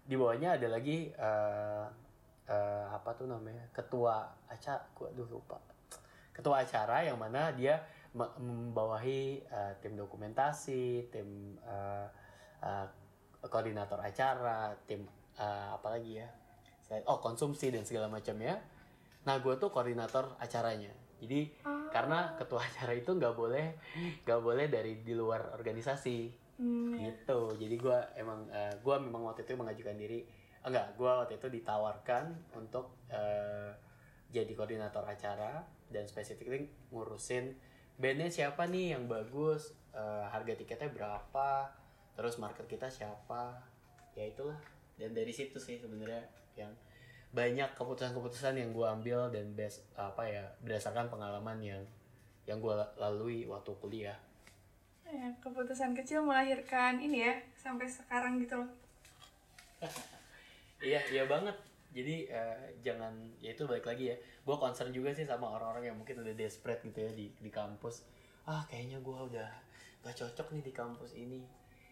Speaker 3: di bawahnya ada lagi eh eh, apa tuh namanya ketua acara, gua aduh lupa. Ketua acara yang mana dia me- membawahi eh, tim dokumentasi, tim eh, eh, koordinator acara, tim eh, apa lagi ya? Oh konsumsi dan segala macamnya. Nah gue tuh koordinator acaranya. Jadi karena ketua acara itu nggak boleh nggak boleh dari di luar organisasi.
Speaker 2: Hmm,
Speaker 3: gitu. Jadi gue emang eh, gua memang waktu itu mengajukan diri. Enggak gue waktu itu ditawarkan untuk eh, jadi koordinator acara dan spesifiknya ngurusin bandnya siapa nih yang bagus eh, harga tiketnya berapa terus market kita siapa. Ya itulah. Dan dari situ sih sebenarnya yang banyak keputusan-keputusan yang gue ambil dan bas apa ya berdasarkan pengalaman yang yang gue lalui waktu kuliah
Speaker 2: Ya, keputusan kecil melahirkan ini ya sampai sekarang gitu loh.
Speaker 3: Iya, iya banget. Jadi eh, jangan ya itu balik lagi ya. Gue concern juga sih sama orang-orang yang mungkin udah desperate gitu ya di di kampus. Ah, kayaknya gue udah gak cocok nih di kampus ini.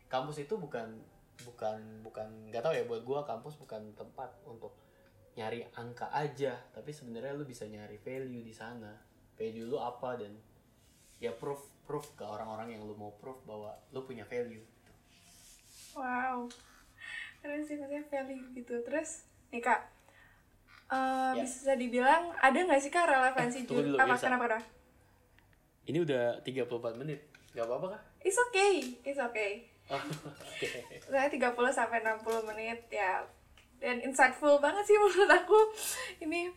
Speaker 3: Kampus itu bukan bukan bukan nggak tahu ya buat gue kampus bukan tempat untuk nyari angka aja, tapi sebenarnya lu bisa nyari value di sana. Value lu apa dan ya proof proof ke orang-orang yang lu mau proof bahwa lu punya value.
Speaker 2: Wow. Keren sih maksudnya value gitu. Terus nih kak, Eh,
Speaker 3: Ya.
Speaker 2: bisa dibilang ada nggak sih kak relevansi
Speaker 3: Eh, dulu,
Speaker 2: apa kenapa kenapa?
Speaker 3: Ini udah 34 menit. Gak apa-apa kah?
Speaker 2: It's okay, it's okay.
Speaker 3: Oh, Oke.
Speaker 2: Saya 30 sampai 60 menit ya. Dan insightful banget sih menurut aku. Ini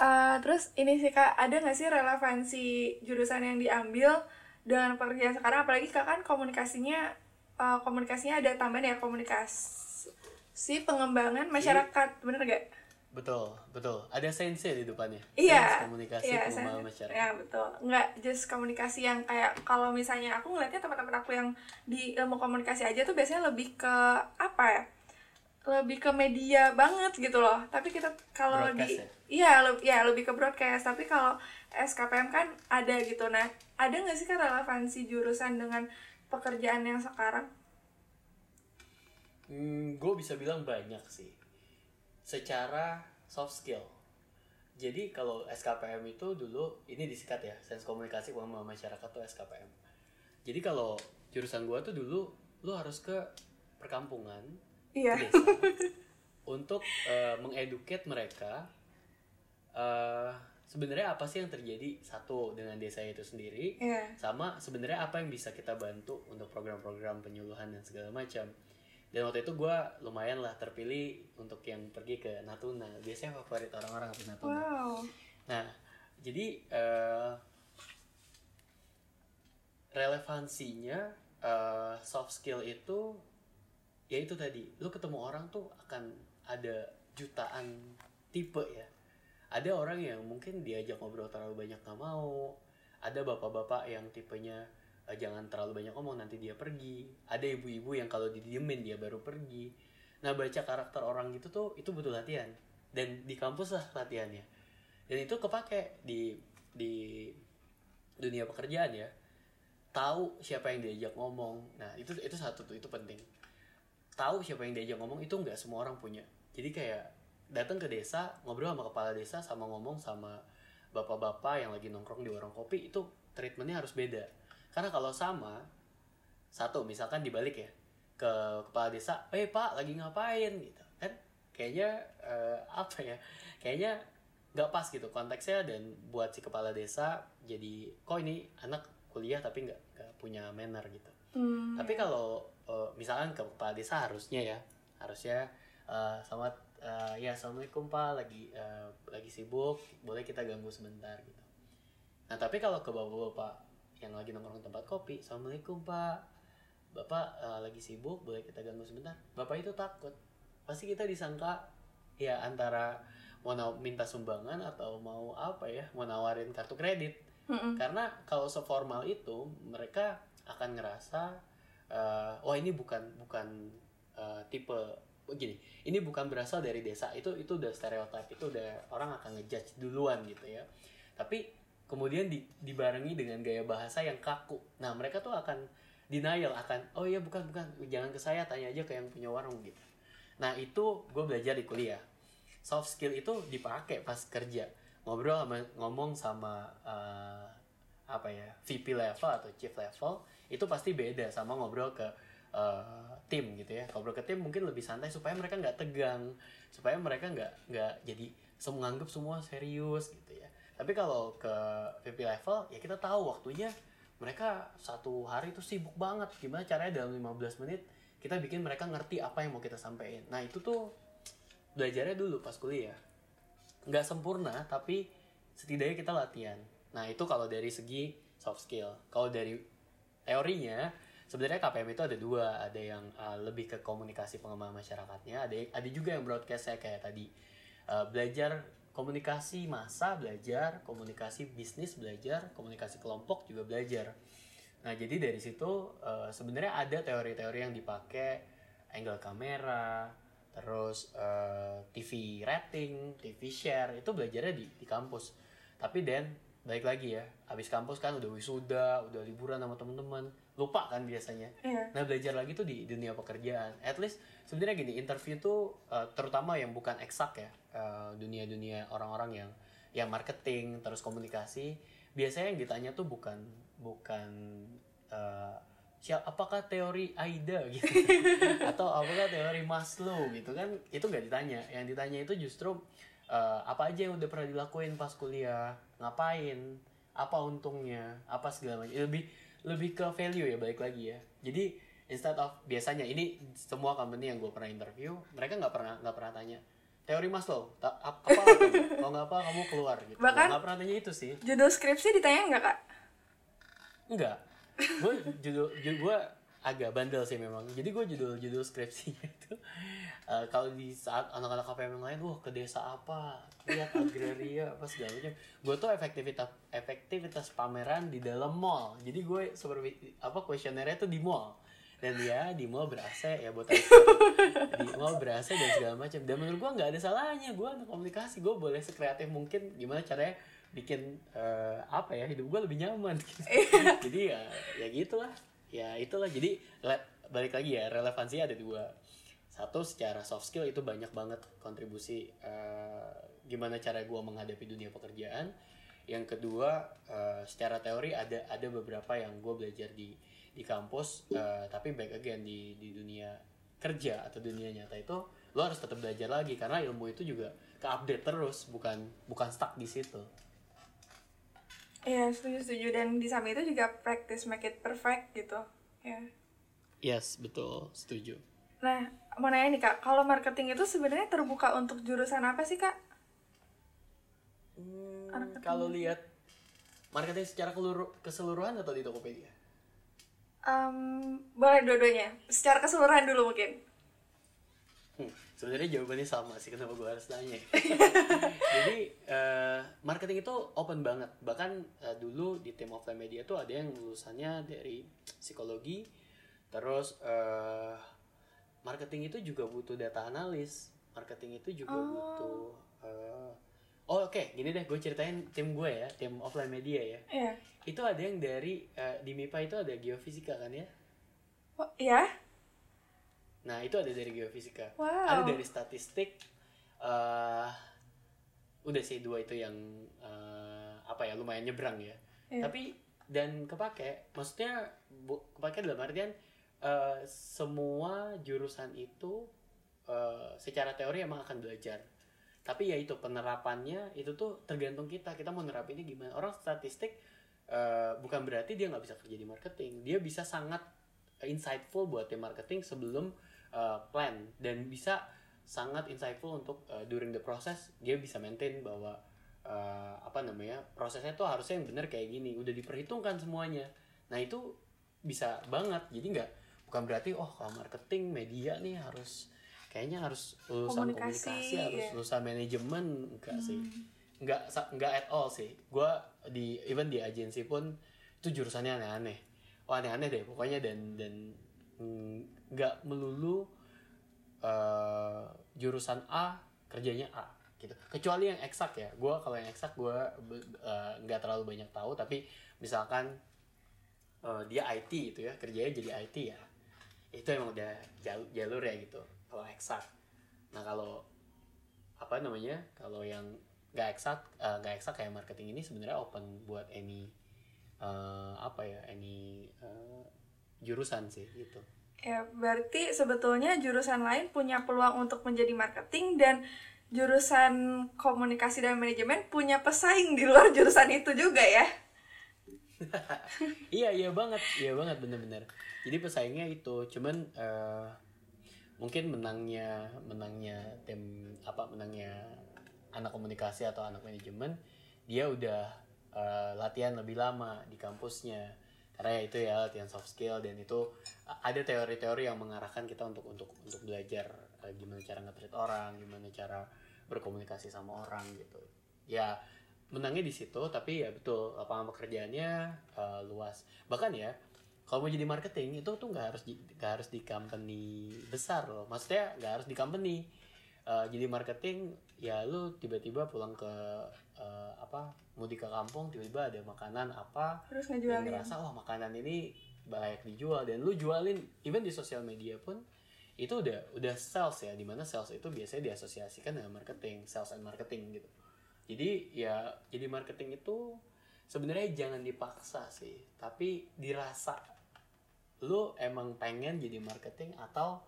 Speaker 2: eh, terus ini sih Kak, ada nggak sih relevansi jurusan yang diambil dengan pekerjaan sekarang apalagi Kak kan komunikasinya eh, komunikasinya ada tambahan ya komunikasi pengembangan masyarakat, bener gak?
Speaker 3: Betul, betul. Ada sensei di depannya.
Speaker 2: Iya.
Speaker 3: Sense komunikasi
Speaker 2: iya,
Speaker 3: pengembangan
Speaker 2: saya-
Speaker 3: masyarakat.
Speaker 2: Ya betul. Nggak just komunikasi yang kayak kalau misalnya aku ngeliatnya teman-teman aku yang di ilmu komunikasi aja tuh biasanya lebih ke apa ya? Lebih ke media banget gitu loh. Tapi kita kalau di
Speaker 3: Broadcast
Speaker 2: iya le- ya lebih ke broadcast. Tapi kalau SKPM kan ada gitu. Nah, ada nggak sih kan relevansi jurusan dengan pekerjaan yang sekarang?
Speaker 3: Hmm, gue bisa bilang banyak sih. Secara soft skill. Jadi kalau SKPM itu dulu ini disikat ya, Sains Komunikasi Pengembangan Masyarakat tuh SKPM. Jadi kalau jurusan gue tuh dulu lu harus ke perkampungan,
Speaker 2: Iya.
Speaker 3: untuk eh, mengeduket mereka eh sebenarnya apa sih yang terjadi satu dengan desa itu sendiri
Speaker 2: Iya.
Speaker 3: sama sebenarnya apa yang bisa kita bantu untuk program-program penyuluhan dan segala macam dan waktu itu gue lumayan lah terpilih untuk yang pergi ke Natuna biasanya favorit orang-orang ke Natuna
Speaker 2: Wow.
Speaker 3: nah jadi eh, relevansinya eh, soft skill itu ya itu tadi lu ketemu orang tuh akan ada jutaan tipe ya. Ada orang yang mungkin diajak ngobrol terlalu banyak gak mau. Ada bapak-bapak yang tipenya eh, jangan terlalu banyak ngomong nanti dia pergi. Ada ibu-ibu yang kalau didiemin dia baru pergi. Nah baca karakter orang gitu tuh itu butuh latihan. Dan di kampus lah latihannya. Dan itu kepake di di dunia pekerjaan ya. Tahu siapa yang diajak ngomong. Nah itu itu satu tuh itu penting tahu siapa yang diajak ngomong itu nggak semua orang punya. Jadi kayak datang ke desa ngobrol sama kepala desa sama ngomong sama bapak-bapak yang lagi nongkrong di warung kopi itu treatmentnya harus beda. Karena kalau sama satu misalkan dibalik ya ke kepala desa eh pak lagi ngapain? Gitu kan? Kayaknya eh, apa ya kayaknya nggak pas gitu konteksnya dan buat si kepala desa jadi kok ini anak kuliah tapi nggak nggak punya manner gitu.
Speaker 2: Hmm.
Speaker 3: tapi kalau eh, misalkan ke kepala desa harusnya ya. Harusnya eh, selamat eh, ya assalamualaikum pak. Lagi eh, lagi sibuk boleh kita ganggu sebentar gitu. Nah tapi kalau ke bapak-bapak yang lagi nongkrong tempat kopi assalamualaikum pak. Bapak eh, lagi sibuk boleh kita ganggu sebentar? Bapak itu takut. Pasti kita disangka ya antara mau minta sumbangan atau mau apa ya mau nawarin kartu kredit.
Speaker 2: Mm-mm.
Speaker 3: karena kalau seformal itu mereka akan ngerasa eh, oh ini bukan bukan eh, tipe begini ini bukan berasal dari desa. Itu itu udah stereotip itu udah orang akan ngejudge duluan gitu ya. Tapi kemudian di- dibarengi dengan gaya bahasa yang kaku. Nah mereka tuh akan denial akan oh iya bukan bukan. Jangan ke saya tanya aja ke yang punya warung gitu. Nah itu gue belajar di kuliah. Soft skill itu dipakai pas kerja. Ngobrol sama ngomong sama eh, apa ya VP level atau chief level itu pasti beda sama ngobrol ke eh, tim gitu ya. Ngobrol ke tim mungkin lebih santai supaya mereka nggak tegang supaya mereka nggak nggak jadi menganggap semua serius gitu ya. Tapi kalau ke VP level ya kita tahu waktunya mereka satu hari itu sibuk banget. Gimana caranya dalam 15 menit kita bikin mereka ngerti apa yang mau kita sampaikan. Nah itu tuh belajarnya dulu pas kuliah. Nggak sempurna tapi setidaknya kita latihan. Nah itu kalau dari segi soft skill. Kalau dari teorinya sebenarnya KPM itu ada dua. Ada yang uh, lebih ke komunikasi pengembangan masyarakatnya ada ada juga yang broadcastnya kayak tadi. Uh, belajar komunikasi massa belajar komunikasi bisnis belajar komunikasi kelompok juga belajar. Nah jadi dari situ uh, sebenarnya ada teori-teori yang dipakai angle kamera terus uh, TV rating TV share itu belajarnya di di kampus. Tapi Dan balik lagi ya habis kampus kan udah wisuda udah liburan sama temen-temen. Lupa kan biasanya.
Speaker 2: Iya.
Speaker 3: Nah belajar lagi tuh di dunia pekerjaan. At least sebenarnya gini interview tuh uh, terutama yang bukan eksak ya uh, dunia-dunia orang-orang yang yang marketing terus komunikasi biasanya yang ditanya tuh bukan bukan uh, siapa apakah teori AIDA gitu? Atau apakah teori Maslow gitu kan? Itu nggak ditanya. Yang ditanya itu justru eh, apa aja yang udah pernah dilakuin pas kuliah? Ngapain? Apa untungnya? Apa segala macam. Lebih lebih ke value ya balik lagi ya. Jadi instead of biasanya ini semua company yang gue pernah interview mereka nggak pernah nggak pernah tanya teori Maslow ta- ap- apa kalau nggak apa kamu keluar gitu.
Speaker 2: Bahkan-
Speaker 3: nggak pernah tanya itu sih.
Speaker 2: Judul skripsi ditanya nggak kak?
Speaker 3: Enggak. Gue judul, judul gue agak bandel sih memang. Jadi gue judul judul skripsinya itu eh, kalau di saat anak-anak KPM yang lain, wah ke desa apa, lihat agraria apa segala macam. Gue tuh efektivitas efektivitas pameran di dalam mall. Jadi gue seperti apa kuesionernya tuh di mall. Dan ya di mall ber-AC ya buat di mall ber-AC dan segala macam. Dan menurut gue nggak ada salahnya. Gue anak komunikasi, gue boleh sekreatif mungkin gimana caranya bikin eh, apa ya hidup gue lebih nyaman gitu. jadi ya ya gitulah ya itulah. Jadi balik lagi ya relevansi ada dua. Satu secara soft skill itu banyak banget kontribusi eh, gimana cara gue menghadapi dunia pekerjaan. Yang kedua eh, secara teori ada ada beberapa yang gue belajar di di kampus eh, tapi back again di di dunia kerja atau dunia nyata itu lo harus tetap belajar lagi karena ilmu itu juga ke update terus bukan bukan stuck di situ
Speaker 2: Iya setuju setuju dan di samping itu juga practice make it perfect gitu. Ya.
Speaker 3: yes betul setuju
Speaker 2: Nah mau nanya nih kak, kalau marketing itu sebenarnya terbuka untuk jurusan apa sih kak?
Speaker 3: Hmm, kalau lihat marketing secara keseluruhan atau di Tokopedia?
Speaker 2: Em, boleh dua-duanya. Secara keseluruhan dulu mungkin.
Speaker 3: Sebenarnya jawabannya sama sih kenapa gue harus nanya. Jadi eh, marketing itu open banget. Bahkan eh, dulu di tim offline media tuh ada yang lulusannya dari psikologi, terus eh, marketing itu juga butuh data analis. Marketing itu juga butuh. eh, oh oke, gini deh, gue ceritain tim gue ya, tim offline media ya.
Speaker 2: Iya.
Speaker 3: Itu ada yang dari eh, di MIPA itu ada geofisika kan ya?
Speaker 2: Oh, iya?
Speaker 3: Nah itu ada dari geofisika.
Speaker 2: Wow.
Speaker 3: Ada dari statistik. eh udah sih dua itu yang eh, apa ya lumayan nyebrang ya.
Speaker 2: Iya.
Speaker 3: Tapi dan kepake, maksudnya bu, kepake dalam artian eh, semua jurusan itu eh, secara teori emang akan belajar. Tapi ya itu penerapannya itu tuh tergantung kita. Kita mau nerapinnya gimana. Orang statistik eh, bukan berarti dia nggak bisa kerja di marketing. Dia bisa sangat insightful buat tim marketing sebelum uh, plan. Dan bisa sangat insightful untuk uh, during the process dia bisa maintain bahwa uh, apa namanya prosesnya tuh harusnya yang benar kayak gini. Udah diperhitungkan semuanya. Nah itu bisa banget. Jadi nggak bukan berarti oh kalau marketing media nih harus kayaknya harus lulusan
Speaker 2: Komunikasi,
Speaker 3: komunikasi, harus
Speaker 2: iya.
Speaker 3: lulusan manajemen. Enggak sih. Nggak nggak at all sih. Gue di even di agensi pun itu jurusannya aneh-aneh. Oh aneh-aneh deh pokoknya dan dan mm, nggak melulu eh, jurusan A kerjanya A gitu. Kecuali yang eksak ya. Gue kalau yang eksak gue nggak terlalu banyak tahu. Tapi misalkan eh, dia IT gitu ya kerjanya jadi IT ya itu emang udah jalur jalur ya gitu kalau eksak. Nah kalau apa namanya kalau yang nggak eksak eh, nggak eksak kayak marketing ini sebenarnya open buat any eh, apa ya any eh, jurusan sih gitu
Speaker 2: Ya, berarti sebetulnya jurusan lain punya peluang untuk menjadi marketing dan jurusan komunikasi dan manajemen punya pesaing di luar jurusan itu juga ya.
Speaker 3: iya iya banget iya banget bener-bener jadi pesaingnya itu cuman eh, mungkin menangnya menangnya tim apa menangnya anak komunikasi atau anak manajemen dia udah eh, latihan lebih lama di kampusnya karena itu ya latihan soft skill dan itu ada teori-teori yang mengarahkan kita untuk untuk untuk belajar eh, gimana cara nge-treat orang gimana cara berkomunikasi sama orang gitu. Ya menangnya di situ tapi ya betul lapangan pekerjaannya eh, luas. Bahkan ya kalau mau jadi marketing itu tuh nggak harus nggak harus di company besar loh. Maksudnya nggak harus di company Eh, jadi marketing ya lu tiba-tiba pulang ke eh, apa mudik ke kampung tiba-tiba ada makanan apa
Speaker 2: Terus
Speaker 3: dan
Speaker 2: ngejualin.
Speaker 3: ngerasa wah makanan ini layak dijual dan lu jualin even di sosial media pun itu udah udah sales ya di mana sales itu biasanya diasosiasikan dengan marketing sales and marketing gitu jadi ya jadi marketing itu sebenarnya jangan dipaksa sih tapi dirasa lu emang pengen jadi marketing atau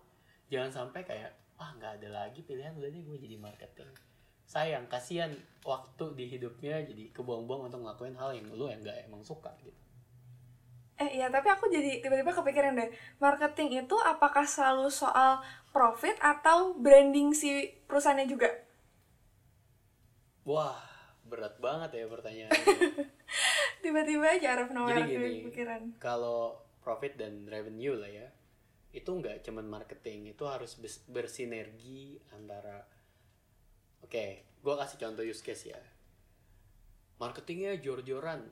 Speaker 3: jangan sampai kayak ah nggak ada lagi pilihan udah deh gue jadi marketing sayang kasihan waktu di hidupnya jadi kebuang-buang untuk ngelakuin hal yang lu yang nggak emang suka gitu
Speaker 2: Eh iya, tapi aku jadi tiba-tiba kepikiran deh, marketing itu apakah selalu soal profit atau branding si perusahaannya juga?
Speaker 3: wah berat banget ya pertanyaannya
Speaker 2: Tiba-tiba aja
Speaker 3: jadi
Speaker 2: Nawar
Speaker 3: gini
Speaker 2: kepikiran.
Speaker 3: kalau profit dan revenue lah ya itu nggak cuman marketing itu harus bersinergi antara oke gua kasih contoh use case ya. Marketingnya jor-joran.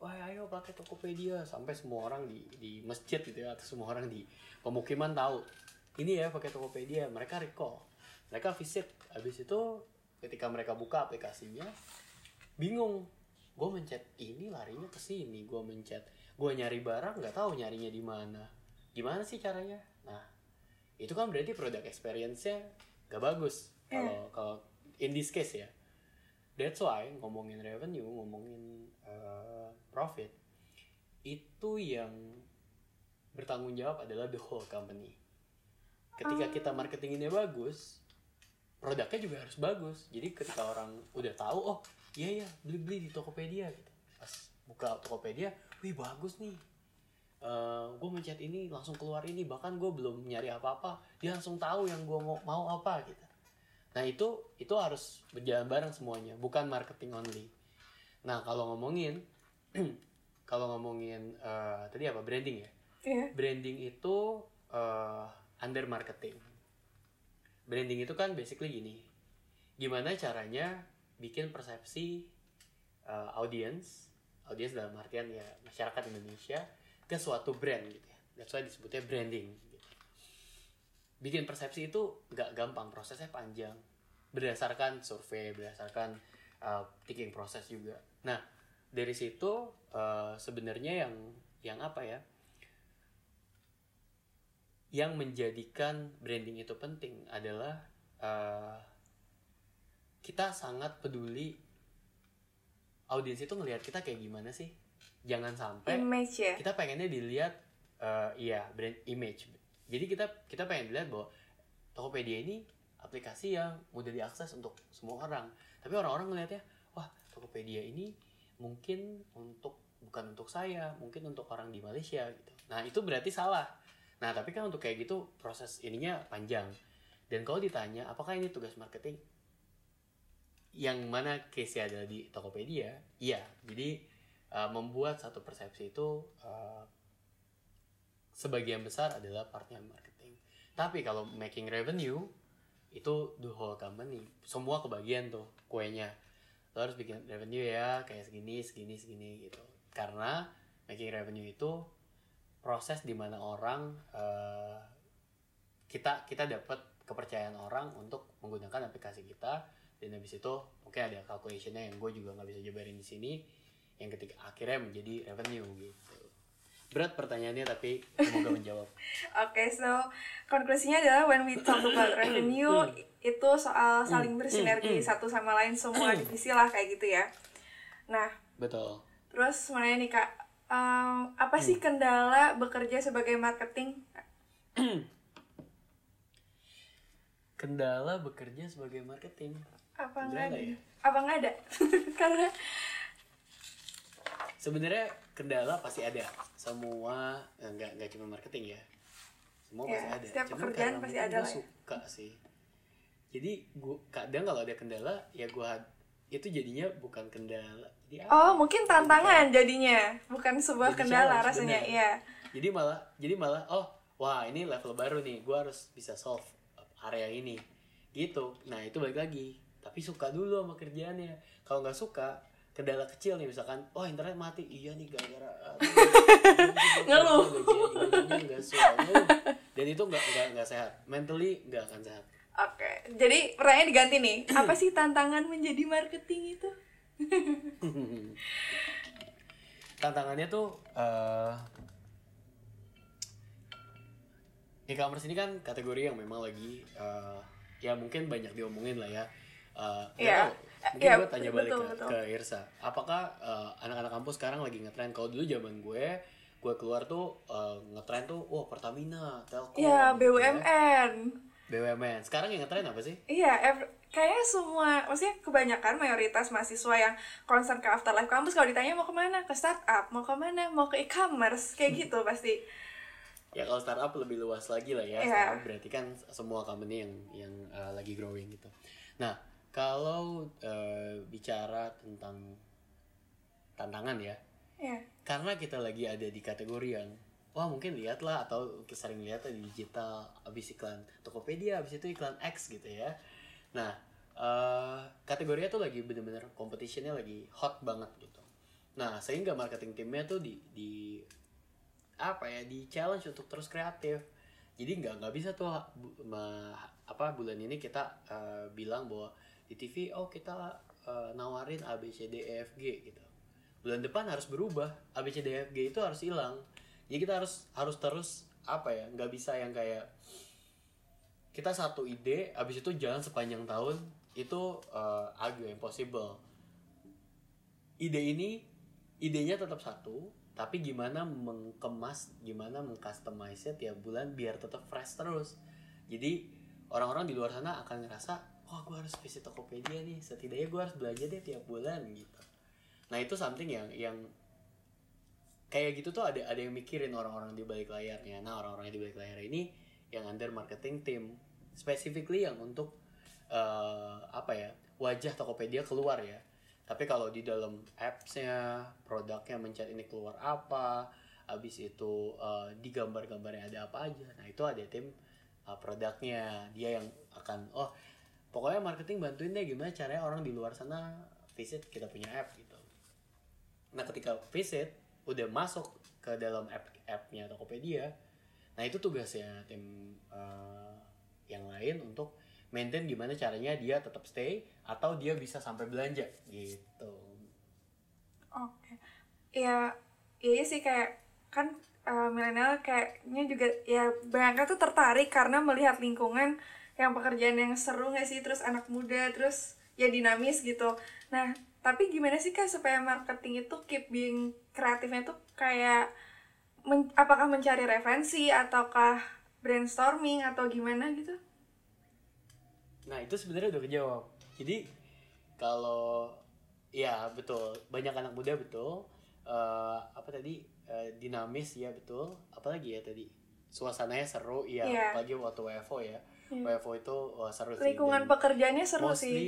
Speaker 3: Wah ayo pakai Tokopedia. Sampai semua orang di di masjid gitu ya atau semua orang di pemukiman tahu. Ini ya pakai Tokopedia. Mereka recall. Mereka visit. Habis itu ketika mereka buka aplikasinya bingung. Gue mencet ini larinya ke sini. Gue mencet. Gue nyari barang nggak tahu nyarinya di mana gimana sih caranya? Nah itu kan berarti product experience-nya gak bagus kalau kalau in this case ya. That's why ngomongin revenue ngomongin uh, profit itu yang bertanggung jawab adalah the whole company. Ketika kita marketinginnya bagus produknya juga harus bagus. Jadi ketika orang udah tahu oh iya iya beli beli di Tokopedia gitu. Pas buka Tokopedia wih bagus nih gue mencet ini langsung keluar ini bahkan gue belum nyari apa apa dia langsung tahu yang gue mau mau apa gitu nah itu itu harus berjalan bareng semuanya bukan marketing only nah kalau ngomongin kalau ngomongin eh, tadi apa branding ya
Speaker 2: Iya.
Speaker 3: branding itu eh, under marketing. Branding itu kan basically gini. Gimana caranya bikin persepsi eh, audience, audience dalam artian ya masyarakat Indonesia ke suatu brand gitu ya. That's why disebutnya branding. Gitu. Bikin persepsi itu nggak gampang, prosesnya panjang. Berdasarkan survei, berdasarkan eh, thinking proses juga. Nah, dari situ eh, sebenarnya yang yang apa ya? yang menjadikan branding itu penting adalah uh, kita sangat peduli audiens itu ngelihat kita kayak gimana sih jangan sampai
Speaker 2: Image ya.
Speaker 3: kita pengennya dilihat uh, iya brand image jadi kita kita pengen dilihat bahwa Tokopedia ini aplikasi yang mudah diakses untuk semua orang tapi orang-orang ngelihatnya wah Tokopedia ini mungkin untuk bukan untuk saya mungkin untuk orang di Malaysia gitu nah itu berarti salah Nah, tapi kan untuk kayak gitu proses ininya panjang. Dan kalau ditanya, apakah ini tugas marketing? Yang mana case adalah di Tokopedia? Iya. Jadi uh, membuat satu persepsi itu uh, sebagian besar adalah partnya marketing. Tapi kalau making revenue itu the whole company. Semua kebagian tuh kuenya. Lo harus bikin revenue ya kayak segini, segini, segini gitu. Karena making revenue itu proses di mana orang eh, kita kita dapat kepercayaan orang untuk menggunakan aplikasi kita dan habis itu mungkin ada calculationnya yang gue juga nggak bisa jabarin di sini yang ketika akhirnya menjadi revenue gitu berat pertanyaannya tapi semoga menjawab
Speaker 2: Oke, so konklusinya adalah when we talk about revenue itu soal saling bersinergi satu sama lain semua divisi lah kayak gitu ya. Nah,
Speaker 3: betul
Speaker 2: terus mau nanya nih kak, em, apa sih kendala bekerja sebagai marketing?
Speaker 3: kendala bekerja sebagai marketing
Speaker 2: Apa
Speaker 3: Sebenarnya
Speaker 2: nggak ada?
Speaker 3: ya?
Speaker 2: Apa nggak ada? Karena
Speaker 3: sebenarnya kendala pasti ada. Semua eh, nggak nggak cuma marketing ya. Semua
Speaker 2: Ya,
Speaker 3: pasti ada.
Speaker 2: setiap
Speaker 3: Cuman
Speaker 2: pekerjaan pasti ada lah ya.
Speaker 3: suka sih. Jadi gua kadang kalau ada kendala ya gua itu jadinya bukan kendala. Jadi apa
Speaker 2: oh
Speaker 3: ya?
Speaker 2: mungkin tantangan jadinya, bukan sebuah
Speaker 3: Jadi
Speaker 2: kendala rasanya.
Speaker 3: bener.
Speaker 2: Iya.
Speaker 3: jadi malah jadi malah oh wah ini level baru nih. Gua harus bisa solve area ini. Gitu. Nah itu balik lagi. Tapi suka dulu sama kerjaannya. Kalau nggak suka kendala kecil nih misalkan oh internet mati iya nih gara-gara
Speaker 2: Ngeluh.
Speaker 3: nggak dan itu nggak nggak nggak sehat mentally nggak akan sehat
Speaker 2: Oke, jadi pertanyaan diganti nih. Apa sih tantangan menjadi marketing itu?
Speaker 3: tantangannya tuh eh e-commerce ini kan kategori yang memang lagi eh, ya mungkin banyak diomongin lah ya. Eh, nggak
Speaker 2: Iya.
Speaker 3: tahu. Mungkin
Speaker 2: Iya,
Speaker 3: gue tanya
Speaker 2: betul,
Speaker 3: balik ke,
Speaker 2: betul.
Speaker 3: ke Irsa. Apakah eh, anak-anak kampus sekarang lagi ngetren? Kalau dulu zaman gue, gue keluar tuh eh, ngetren tuh, wah Pertamina, Telkom.
Speaker 2: Iya,
Speaker 3: gitu ya.
Speaker 2: BUMN.
Speaker 3: BUMN. Sekarang yang ngetren apa sih?
Speaker 2: Iya, kayaknya semua maksudnya kebanyakan mayoritas mahasiswa yang concern ke afterlife kampus kalau ditanya mau ke mana ke startup mau ke mana mau ke e-commerce kayak gitu pasti
Speaker 3: ya kalau startup lebih luas lagi lah ya startup berarti kan semua company yang yang uh, lagi growing gitu nah kalau uh, bicara tentang tantangan ya
Speaker 2: ya
Speaker 3: karena kita lagi ada di kategori yang wah mungkin lihat lah atau sering lihat di digital abis iklan Tokopedia abis itu iklan X gitu ya. Nah eh kategorinya tuh lagi bener-bener competitionnya lagi hot banget gitu. Nah sehingga marketing timnya tuh di di apa ya di challenge untuk terus kreatif. Jadi nggak nggak bisa tuh ma- apa bulan ini kita eh, bilang bahwa di TV oh kita eh, nawarin A B C D E F G gitu. Bulan depan harus berubah A B C D E F G itu harus hilang. Jadi kita harus harus terus apa ya nggak bisa yang kayak kita satu ide abis itu jalan sepanjang tahun itu eh, agak impossible. Ide ini idenya tetap satu tapi gimana mengkemas gimana mengcustomize tiap bulan biar tetap fresh terus. Jadi orang-orang di luar sana akan ngerasa wah gue harus visit Tokopedia nih. Setidaknya gue harus belajar deh tiap bulan gitu. Nah itu something yang yang kayak gitu tuh ada ada yang mikirin orang-orang di balik layarnya. Nah orang-orang di balik layar ini yang under marketing team specifically yang untuk eh, apa ya wajah Tokopedia keluar ya. Tapi kalau di dalam appsnya produknya mencet ini keluar apa habis itu eh, di gambar-gambarnya ada apa aja. Nah itu ada tim eh, produknya. Dia yang akan oh pokoknya marketing bantuin deh gimana caranya orang di luar sana visit kita punya app gitu. Nah ketika visit udah masuk ke dalam app appnya Tokopedia. Nah itu tugasnya tim eh, yang lain untuk maintain gimana caranya dia tetap stay atau dia bisa sampai belanja gitu.
Speaker 2: Oke. Ya, iya sih kayak kan eh, milenial kayaknya juga ya banyak tuh tertarik karena melihat lingkungan yang pekerjaan yang seru nggak sih terus anak muda terus ya dinamis gitu. Nah, tapi gimana sih kak supaya marketing itu keep being kreatifnya tuh kayak men- apakah mencari referensi ataukah brainstorming atau gimana gitu?
Speaker 3: Nah itu sebenarnya udah kejawab. Jadi kalau ya betul banyak anak muda betul Eh, apa tadi Eh, dinamis ya betul. Apalagi ya tadi suasananya seru iya
Speaker 2: Iya.
Speaker 3: apalagi waktu WFO ya.
Speaker 2: Iya.
Speaker 3: WFO itu wah, seru sih.
Speaker 2: Lingkungan pekerjaannya seru
Speaker 3: mostly,
Speaker 2: sih.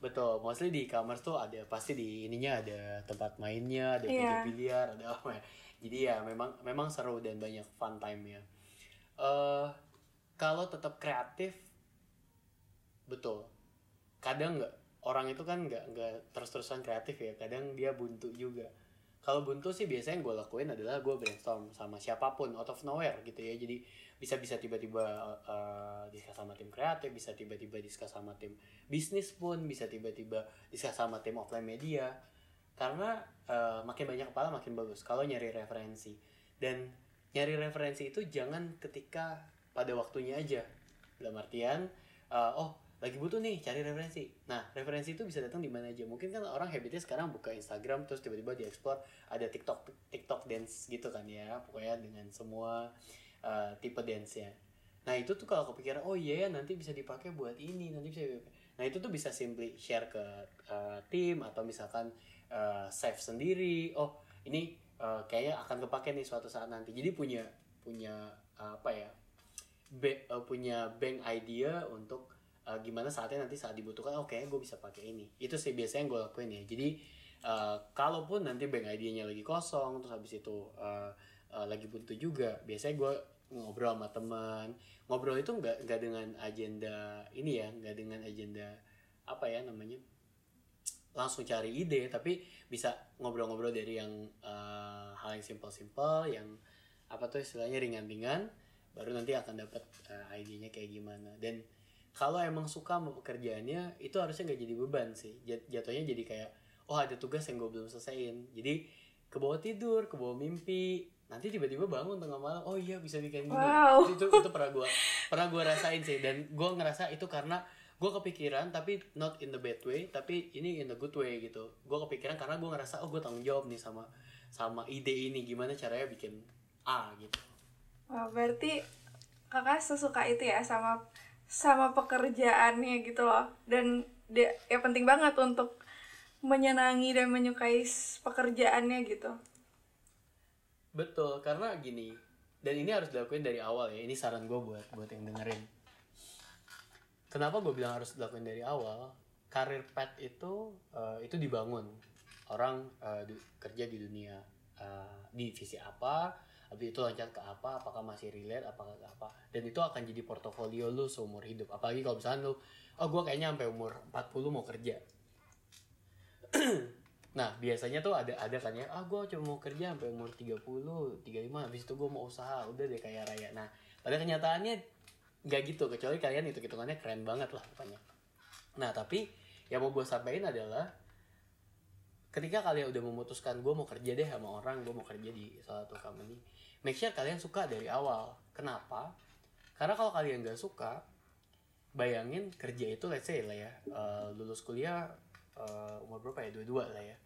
Speaker 3: Betul, mostly di e-commerce tuh ada pasti di ininya ada tempat mainnya, ada
Speaker 2: Iya.
Speaker 3: biliar, ada apa ya. Jadi ya memang memang seru dan banyak fun time-nya. Eh kalau tetap kreatif betul. Kadang nggak orang itu kan nggak nggak terus-terusan kreatif ya. Kadang dia buntu juga. Kalau buntu sih biasanya gue lakuin adalah gue brainstorm sama siapa pun out of nowhere gitu ya. Jadi bisa bisa tiba-tiba uh, diskus sama tim kreatif, bisa tiba-tiba diskus sama tim bisnis pun, bisa tiba-tiba diskus sama tim offline media. Karena uh, makin banyak kepala makin bagus kalau nyari referensi. Dan nyari referensi itu jangan ketika pada waktunya aja. Dalam artian uh, oh lagi butuh nih cari referensi. Nah, referensi itu bisa datang di mana aja. Mungkin kan orang habitnya sekarang buka Instagram terus tiba-tiba di-explore ada TikTok TikTok dance gitu kan ya. Pokoknya dengan semua uh, tipe dance-nya. Nah, itu tuh kalau kepikiran oh iya ya nanti bisa dipakai buat ini, nanti bisa dipakai. Nah, itu tuh bisa simply share ke uh, tim atau misalkan uh, save sendiri. Oh, ini uh, kayaknya akan kepake nih suatu saat nanti. Jadi punya punya uh, apa ya? Be- uh, punya bank idea untuk uh, gimana saatnya nanti saat dibutuhkan oh kayaknya gue bisa pakai ini. Itu sih biasanya gue lakuin ya. Jadi uh, kalaupun nanti bank idenya lagi kosong terus habis itu uh, uh, lagi butuh juga biasanya gue ngobrol sama teman. Ngobrol itu nggak nggak dengan agenda ini ya nggak dengan agenda apa ya namanya langsung cari ide tapi bisa ngobrol-ngobrol dari yang uh, hal yang simple-simple yang apa tuh istilahnya ringan-ringan baru nanti akan dapat uh, idenya kayak gimana. Dan kalau emang suka sama pekerjaannya itu harusnya nggak jadi beban sih. Jat- jatuhnya jadi kayak oh ada tugas yang gue belum selesaiin. Jadi ke bawah tidur ke bawah mimpi nanti tiba-tiba bangun tengah malam oh iya bisa bikin gini
Speaker 2: Wow.
Speaker 3: itu itu pernah gue pernah gue rasain sih. Dan gue ngerasa itu karena gue kepikiran tapi not in the bad way tapi ini in the good way gitu. Gue kepikiran karena gue ngerasa oh gue tanggung jawab nih sama sama ide ini. Gimana caranya bikin A gitu.
Speaker 2: Wah, berarti kakak sesuka itu ya sama sama pekerjaannya gitu loh dan dia ya penting banget untuk menyenangi dan menyukai pekerjaannya gitu
Speaker 3: Betul, karena gini, dan ini harus dilakuin dari awal ya. Ini saran gue buat buat yang dengerin. Kenapa gue bilang harus dilakuin dari awal? Karir pet itu eh, itu dibangun orang eh, di- kerja di dunia eh, di divisi apa, habis itu loncat ke apa, apakah masih relate, apakah ke apa, dan itu akan jadi portofolio lu seumur hidup. Apalagi kalau misalnya lu, oh gue kayaknya sampai umur 40 mau kerja, Nah, biasanya tuh ada ada kan ya, ah gue cuma mau kerja sampai umur 30, 35, habis itu gue mau usaha, udah deh kayak raya. Nah, pada kenyataannya nggak gitu, kecuali kalian itu hitungannya keren banget lah pokoknya. Nah, tapi yang mau gue sampaikan adalah ketika kalian udah memutuskan gue mau kerja deh sama orang, gue mau kerja di salah satu company, make sure kalian suka dari awal. Kenapa? Karena kalau kalian nggak suka, bayangin kerja itu let's say lah ya, eh, lulus kuliah eh, umur berapa ya? Dua-dua lah ya.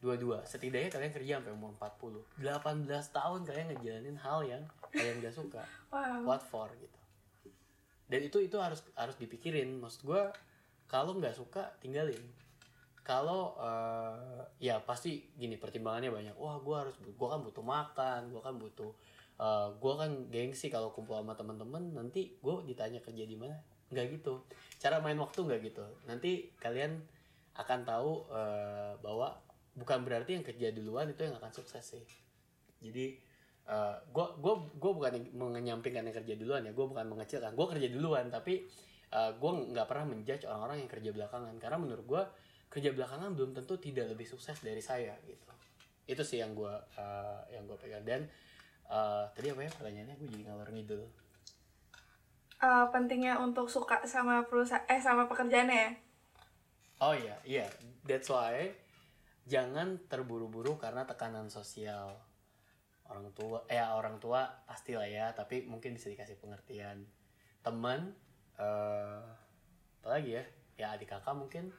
Speaker 3: Dua-dua. Setidaknya kalian kerja sampai umur 40. 18 tahun kalian ngejalanin hal yang kalian gak suka.
Speaker 2: wow
Speaker 3: What for gitu. Dan itu itu harus harus dipikirin. Maksud gue kalau nggak suka tinggalin. Kalau eh, ya pasti gini pertimbangannya banyak. Wah gue harus gue kan butuh makan, gue kan butuh eh gue kan gengsi kalau kumpul sama teman-teman nanti gue ditanya kerja di mana? Nggak gitu. Cara main waktu nggak gitu. Nanti kalian akan tahu eh, bahwa bukan berarti yang kerja duluan itu yang akan sukses sih. Jadi gue gue gue bukan menyampingkan yang kerja duluan ya. Gue bukan mengecilkan. Gue kerja duluan tapi gue nggak pernah menjudge orang-orang yang kerja belakangan. Karena menurut gue kerja belakangan belum tentu tidak lebih sukses dari saya gitu itu sih yang gue yang gue pegang dan eh, tadi apa ya pertanyaannya gue jadi ngalor ngidul
Speaker 2: Eh, pentingnya untuk suka sama perusahaan eh sama pekerjaannya ya
Speaker 3: Oh iya, iya. That's why jangan terburu-buru karena tekanan sosial. Orang tua, eh orang tua pastilah ya, tapi mungkin bisa dikasih pengertian. Teman, eh apa lagi ya? Ya adik kakak mungkin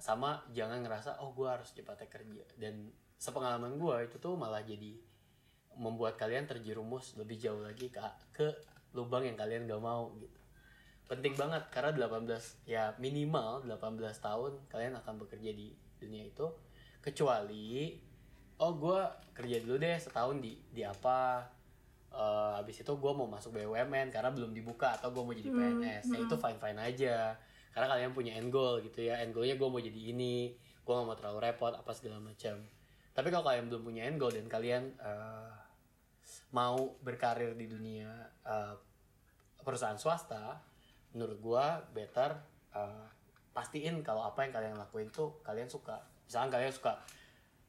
Speaker 3: sama jangan ngerasa oh gue harus cepatnya kerja. Dan sepengalaman gue itu tuh malah jadi membuat kalian terjerumus lebih jauh lagi ke ke lubang yang kalian gak mau gitu. Penting banget karena 18 ya minimal 18 tahun kalian akan bekerja di dunia itu kecuali oh gue kerja dulu deh setahun di di apa Eh habis itu gue mau masuk BUMN karena belum dibuka atau gue mau jadi PNS ya itu fine fine aja karena kalian punya end goal gitu ya. End goalnya gue mau jadi ini gue gak mau terlalu repot apa segala macam. Tapi kalau kalian belum punya end goal dan kalian eh, mau berkarir di dunia eh, perusahaan swasta menurut gua better uh, pastiin kalau apa yang kalian lakuin tuh kalian suka. Misalkan kalian suka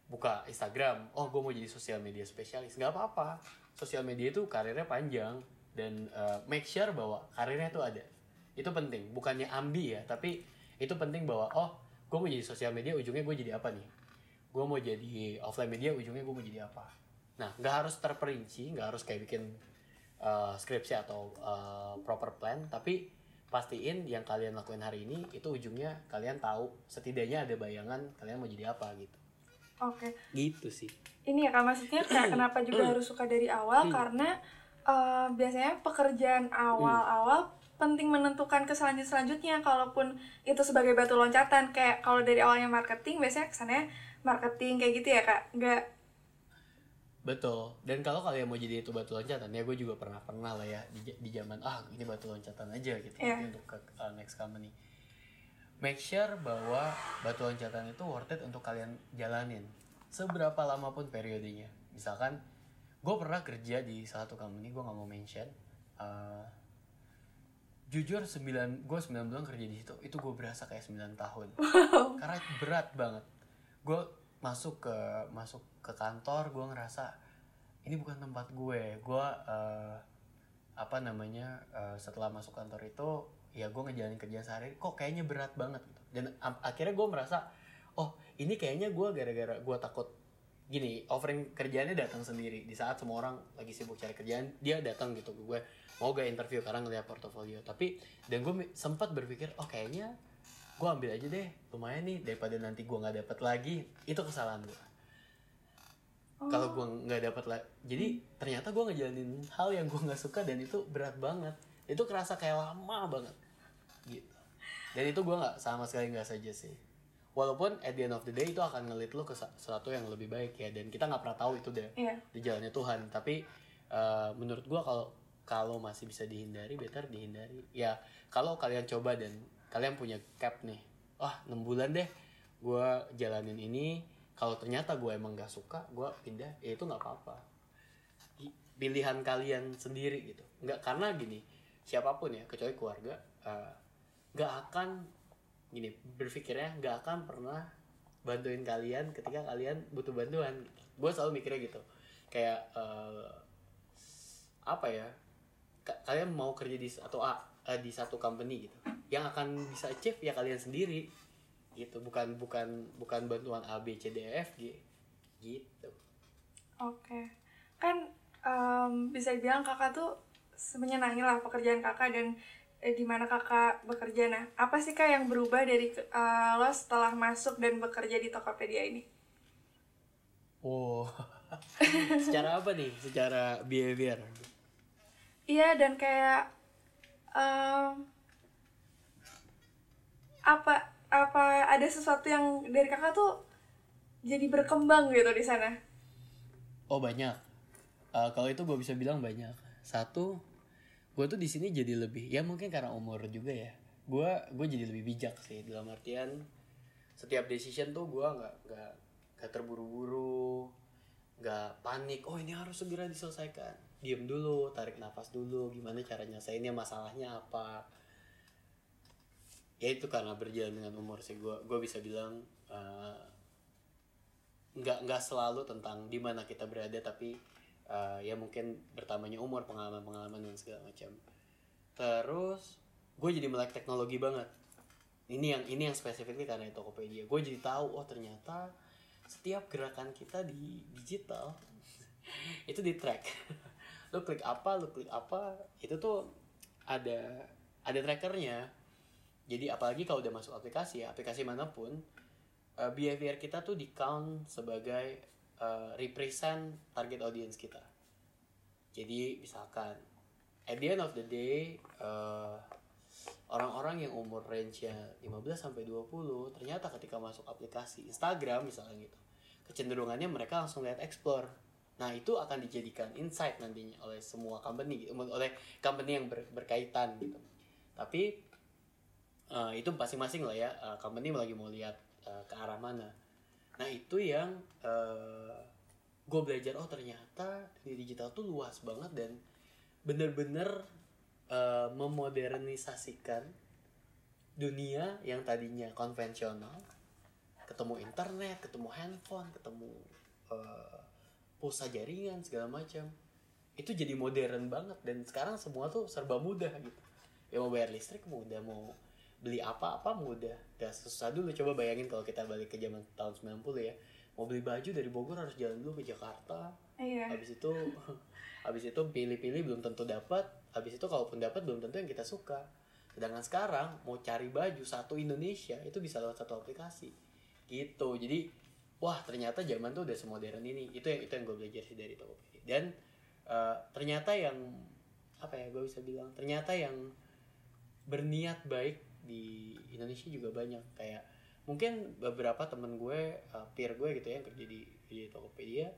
Speaker 3: buka Instagram oh gue mau jadi sosial media spesialis. Nggak apa-apa. Sosial media itu karirnya panjang dan uh, make sure bahwa karirnya tuh ada itu penting. Bukannya ambi ya tapi itu penting bahwa oh gue mau jadi sosial media ujungnya gue jadi apa nih? Gue mau jadi offline media ujungnya gue mau jadi apa? Nah nggak harus terperinci nggak harus kayak bikin uh, skripsi atau uh, proper plan tapi pastiin yang kalian lakuin hari ini itu ujungnya kalian tahu setidaknya ada bayangan kalian mau jadi apa gitu.
Speaker 2: Oke.
Speaker 3: Gitu sih.
Speaker 2: Ini ya kak maksudnya kayak kenapa juga harus suka dari awal? Karena eh, biasanya pekerjaan awal-awal penting menentukan ke selanjut selanjutnya kalaupun itu sebagai batu loncatan. Kayak kalau dari awalnya marketing biasanya kesannya marketing kayak gitu ya kak? Nggak?
Speaker 3: Betul. Dan kalau kalian mau jadi itu batu loncatan ya gue juga pernah pernah lah ya di, di zaman ah ini batu loncatan aja gitu nanti untuk ke uh, next company. Make sure bahwa batu loncatan itu worth it untuk kalian jalanin. Seberapa lama pun periodenya. Misalkan gue pernah kerja di salah satu company gue nggak mau mention uh, jujur 9 gue 9 bulan kerja di situ itu gue berasa kayak 9 tahun. Karena berat banget. Gue masuk ke masuk ke kantor gue ngerasa ini bukan tempat gue. Gue eh, apa namanya eh, setelah masuk kantor itu ya gue ngejalanin kerjaan sehari kok kayaknya berat banget gitu. Dan am- akhirnya gue merasa oh ini kayaknya gue gara-gara gue takut gini offering kerjaannya datang sendiri. Di saat semua orang lagi sibuk cari kerjaan dia datang gitu ke gue mau gak interview karena ngeliat portofolio. Tapi dan gue sempat berpikir oh kayaknya gue ambil aja deh lumayan nih daripada nanti gue nggak dapet lagi. Itu kesalahan gue kalau gue nggak dapet lagi jadi ternyata gue ngejalanin hal yang gue nggak suka dan itu berat banget. Itu kerasa kayak lama banget. Gitu. Dan itu gue nggak sama sekali nggak saja sih. Walaupun at the end of the day itu akan ngelit lo ke sesuatu yang lebih baik ya dan kita nggak pernah tahu itu deh
Speaker 2: Iya.
Speaker 3: di jalannya Tuhan. Tapi eh, menurut gue kalau kalau masih bisa dihindari better dihindari. Ya kalau kalian coba dan kalian punya cap nih wah 6 bulan deh gue jalanin ini. Kalau ternyata gue emang gak suka gue pindah ya itu nggak apa-apa. Pilihan kalian sendiri gitu. Nggak karena gini siapa pun ya kecuali keluarga eh, nggak akan gini berpikirnya nggak akan pernah bantuin kalian ketika kalian butuh bantuan. Gue selalu mikirnya gitu. Kayak eh, apa ya kalian mau kerja di atau eh, di satu company gitu yang akan bisa achieve ya kalian sendiri. Gitu bukan bukan bukan bantuan A B C D E F G gitu.
Speaker 2: Oke, kan em, bisa dibilang kakak tuh menyenangi lah pekerjaan kakak dan eh, di mana kakak bekerja. Nah, apa sih kak yang berubah dari eh, lo setelah masuk dan bekerja di Tokopedia ini?
Speaker 3: oh secara apa nih? Secara behavior
Speaker 2: Iya dan kayak em, apa apa ada sesuatu yang dari kakak tuh jadi berkembang gitu di sana?
Speaker 3: Oh banyak. Eh, kalau itu gue bisa bilang banyak. Satu, gue tuh di sini jadi lebih ya mungkin karena umur juga ya. Gue gue jadi lebih bijak sih dalam artian setiap decision tuh gue nggak nggak nggak terburu-buru, nggak panik. Oh ini harus segera diselesaikan. Diam dulu, tarik nafas dulu. Gimana cara nyelesainnya, masalahnya apa? Ya itu karena berjalan dengan umur sih. Gue gue bisa bilang nggak nggak selalu tentang di mana kita berada tapi uh, ya mungkin bertambahnya umur pengalaman pengalaman dan segala macam terus gue jadi melek teknologi banget ini yang ini yang spesifiknya karena Tokopedia gue jadi tahu oh ternyata setiap gerakan kita di digital itu di track lu klik apa lu klik apa itu tuh ada ada trackernya jadi apalagi kalau udah masuk aplikasi ya aplikasi mana pun uh, behavior kita tuh di count sebagai uh, represent target audience kita. Jadi misalkan at the end of the day uh, orang-orang yang umur range-nya 15 sampai 20 ternyata ketika masuk aplikasi Instagram misalnya gitu kecenderungannya mereka langsung lihat explore. Nah, itu akan dijadikan insight nantinya oleh semua company gitu, oleh company yang ber- berkaitan gitu. Tapi uh, itu masing-masing lah ya uh, company lagi mau lihat uh, ke arah mana nah itu yang uh, gue belajar oh ternyata di digital tuh luas banget dan bener-bener uh, memodernisasikan dunia yang tadinya konvensional ketemu internet ketemu handphone ketemu uh, pulsa jaringan segala macam. Itu jadi modern banget dan sekarang semua tuh serba mudah gitu. Ya mau bayar listrik mudah. Mau beli apa-apa mudah. Gak susah dulu. Coba bayangin kalau kita balik ke zaman tahun 90 ya. Mau beli baju dari Bogor harus jalan dulu ke Jakarta.
Speaker 2: Iya.
Speaker 3: habis itu habis itu pilih-pilih belum tentu dapat. Habis itu kalaupun dapat belum tentu yang kita suka. Sedangkan sekarang mau cari baju satu Indonesia itu bisa lewat satu aplikasi. Gitu. Jadi wah ternyata zaman tuh udah semodern ini. Itu yang itu yang gue belajar sih dari Tokopedia. Dan eh, ternyata yang apa ya gue bisa bilang ternyata yang berniat baik di Indonesia juga banyak. Kayak mungkin beberapa temen gue uh, peer gue gitu ya yang kerja di, di Tokopedia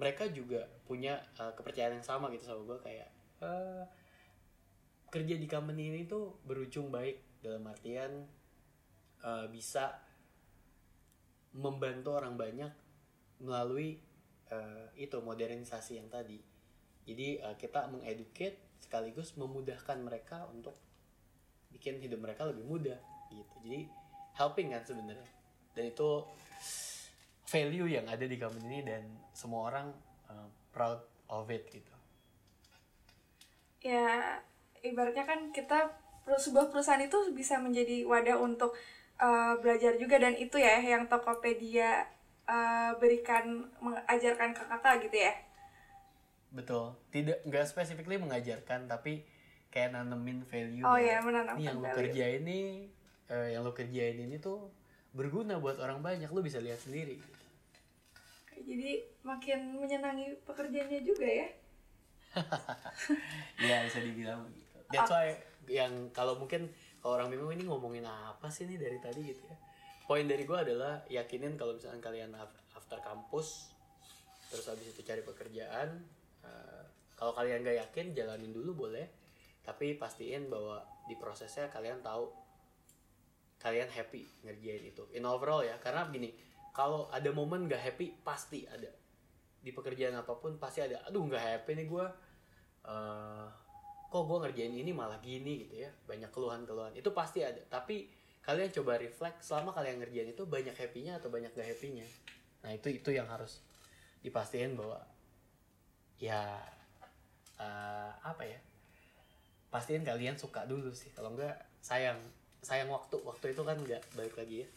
Speaker 3: mereka juga punya uh, kepercayaan yang sama gitu sama gue kayak uh, kerja di company ini tuh berujung baik dalam artian uh, bisa membantu orang banyak melalui uh, itu modernisasi yang tadi. Jadi uh, kita mengeducate sekaligus memudahkan mereka untuk bikin hidup mereka lebih mudah gitu. Jadi helping kan sebenarnya. Dan itu value yang ada di company ini dan semua orang uh, proud of it gitu.
Speaker 2: Ya ibaratnya kan kita sebuah perusahaan itu bisa menjadi wadah untuk uh, belajar juga dan itu ya yang Tokopedia uh, berikan mengajarkan ke kakak gitu ya?
Speaker 3: Betul. Tidak nggak specifically mengajarkan tapi kayak nanemin value
Speaker 2: oh ya. menanamkan
Speaker 3: ini yang lo kerjain ini eh, yang lo kerjain ini tuh berguna buat orang banyak lo bisa lihat sendiri.
Speaker 2: Jadi makin menyenangi pekerjaannya juga ya?
Speaker 3: Ya bisa dibilang begitu. That's why yang kalau mungkin kalau orang bingung ini ngomongin apa sih nih dari tadi? Gitu ya. Poin dari gue adalah yakinin kalau misalkan kalian af- after kampus terus habis itu cari pekerjaan eh, kalau kalian gak yakin jalanin dulu boleh. Tapi pastiin bahwa di prosesnya kalian tahu kalian happy ngerjain itu. In overall ya karena gini kalau ada momen gak happy pasti ada. Di pekerjaan apa pun pasti ada aduh nggak happy nih gue eh kok gue ngerjain ini malah gini gitu ya. Banyak keluhan-keluhan. Itu pasti ada. Tapi kalian coba reflect selama kalian ngerjain itu banyak happy-nya atau banyak gak happy-nya. Nah itu itu yang harus dipastiin bahwa ya eh, apa ya pastiin kalian suka dulu sih. Kalau enggak sayang. Sayang waktu. Waktu itu kan nggak balik lagi ya.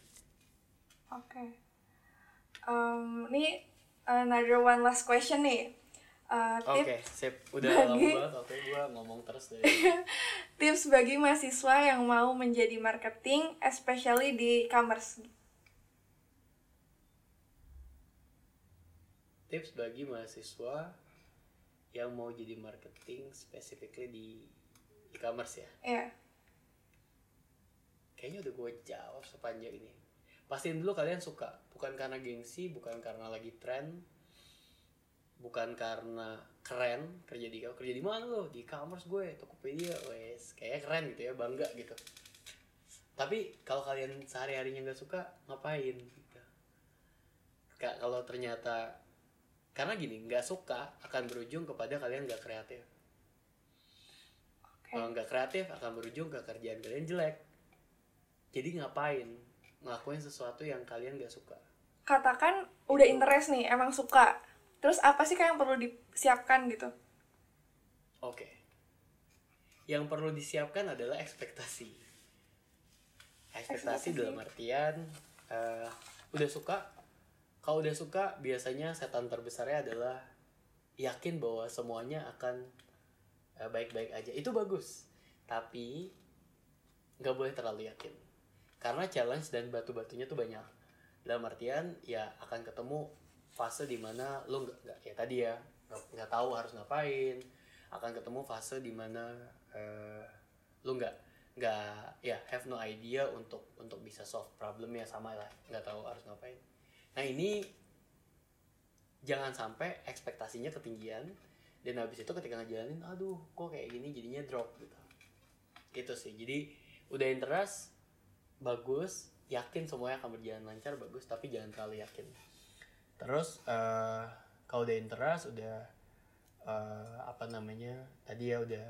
Speaker 2: Oke. Um, ini another one last question nih. Uh,
Speaker 3: oke
Speaker 2: tip-
Speaker 3: sip. Udah lama
Speaker 2: bagi-
Speaker 3: banget oke gue ngomong terus dari
Speaker 2: tips bagi mahasiswa yang mau menjadi marketing, especially di e-commerce.
Speaker 3: tips bagi mahasiswa yang mau jadi marketing specifically di e-commerce ya?
Speaker 2: Ya,
Speaker 3: kayaknya udah gue jawab sepanjang ini. Pastiin dulu kalian suka. Bukan karena gengsi bukan karena lagi tren bukan karena keren kerja di kerja di mana lo? Di e-commerce gue Tokopedia wes kayaknya keren gitu ya bangga gitu. Tapi kalau kalian sehari harinya nggak suka ngapain? Gitu. Ka- kalau ternyata karena gini nggak suka akan berujung kepada kalian nggak kreatif.
Speaker 2: Oke.
Speaker 3: kalau nggak kreatif akan berujung ke kerjaan kalian jelek. Jadi ngapain? Ngelakuin sesuatu yang kalian nggak suka.
Speaker 2: Katakan udah interest nih, emang suka. Terus apa sih kayak yang perlu disiapkan gitu?
Speaker 3: oke. Yang perlu disiapkan adalah ekspektasi. Ekspektasi
Speaker 2: Ekspektasi.
Speaker 3: dalam artian eh, udah suka? Kalau udah suka biasanya setan terbesarnya adalah yakin bahwa semuanya akan eh, baik-baik aja. Itu bagus. Tapi nggak boleh terlalu yakin. Karena challenge dan batu-batunya tuh banyak. Dalam artian ya akan ketemu fase di mana lo nggak nggak ya tadi ya nggak tahu harus ngapain akan ketemu fase di mana eh, lo nggak nggak ya have no idea untuk untuk bisa solve problemnya sama lah nggak tahu harus ngapain. Nah ini jangan sampai ekspektasinya ketinggian dan habis itu ketika ngejalanin aduh kok kayak gini jadinya drop gitu. Itu sih. Jadi udah interest bagus yakin semuanya akan berjalan lancar bagus tapi jangan terlalu yakin terus eh, kalau udah interest udah eh, apa namanya tadi ya udah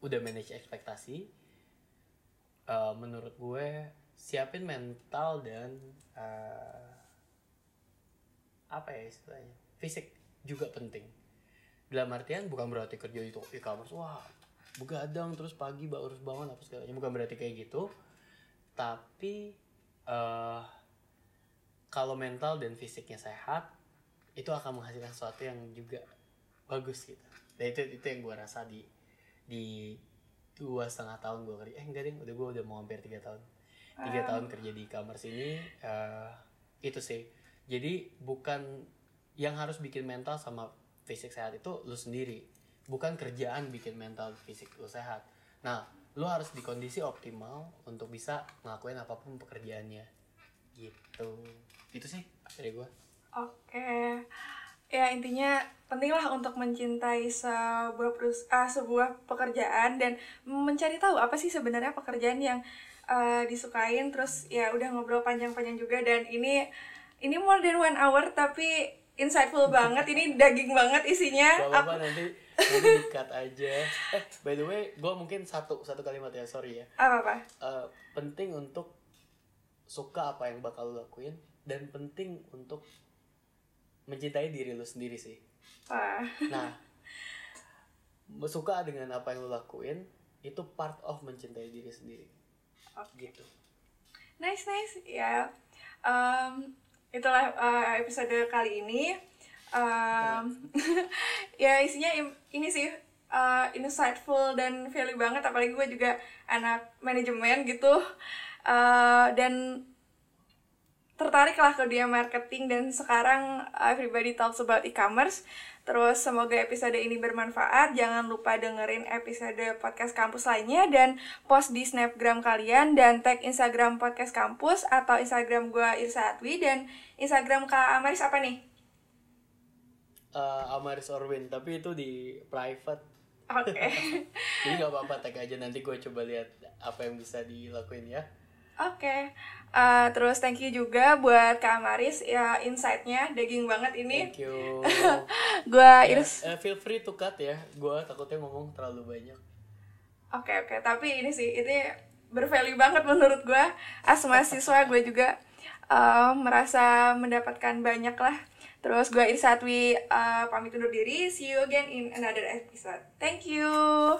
Speaker 3: udah manage ekspektasi eh, menurut gue siapin mental dan eh, apa ya istilahnya fisik juga penting. Dalam artian bukan berarti kerja di to- e-commerce wah begadang terus pagi baru harus bangun apa segalanya bukan berarti kayak gitu. Tapi eh kalau mental dan fisiknya sehat itu akan menghasilkan sesuatu yang juga bagus gitu. Dan itu itu yang gue rasa di di dua setengah tahun gue kerja. Eh enggak deh udah gue udah mau hampir tiga tahun. Tiga
Speaker 2: Wow.
Speaker 3: tahun kerja di e-commerce ini eh, itu sih. Jadi bukan yang harus bikin mental sama fisik sehat itu lu sendiri. Bukan kerjaan bikin mental fisik lu sehat. Nah lu harus di kondisi optimal untuk bisa ngelakuin apa pun pekerjaannya gitu. Itu sih dari gua.
Speaker 2: Oke. Ya intinya pentinglah untuk mencintai sebuah perus ah, sebuah pekerjaan dan mencari tahu apa sih sebenarnya pekerjaan yang eh, disukain terus ya udah ngobrol panjang-panjang juga dan ini ini more than one hour tapi insightful banget. Ini daging banget isinya.
Speaker 3: Gak apa-apa nanti nanti di cut aja. Eh by the way gua mungkin satu satu kalimat ya sorry ya.
Speaker 2: Apa apa
Speaker 3: Eh, penting untuk suka apa yang bakal lu lakuin dan penting untuk mencintai diri lu sendiri sih
Speaker 2: Wah.
Speaker 3: Nah, suka dengan apa yang lo lakuin itu part of mencintai diri sendiri. Gitu.
Speaker 2: Nice nice ya. Em, itulah eh, episode kali ini. Em, ya isinya ini sih eh, insightful dan value banget. Apalagi gue juga anak manajemen gitu. Eh, dan tertarik lah ke dunia marketing dan sekarang everybody talks about e-commerce. Terus semoga episode ini bermanfaat. Jangan lupa dengerin episode podcast kampus lainnya dan post di snapgram kalian dan tag Instagram podcast kampus atau Instagram gue Irsa Atwi dan Instagram Kak Amaris apa nih?
Speaker 3: Uh, Amaris Orwin, tapi itu di private.
Speaker 2: Oke. Okay.
Speaker 3: Jadi nggak apa-apa tag aja nanti gue coba lihat apa yang bisa dilakuin ya.
Speaker 2: Oke. Okay. Uh, terus thank you juga buat Kak Maris ya insight-nya daging banget ini.
Speaker 3: Thank you.
Speaker 2: gua
Speaker 3: ya,
Speaker 2: Iris.
Speaker 3: Uh, feel free to cut ya. Gua takutnya ngomong terlalu banyak.
Speaker 2: Oke okay, oke, okay. tapi ini sih ini bervalue banget menurut gua. As mahasiswa gue juga uh, merasa mendapatkan banyak lah. Terus gue Irsatwi uh, pamit undur diri. See you again in another episode. Thank you.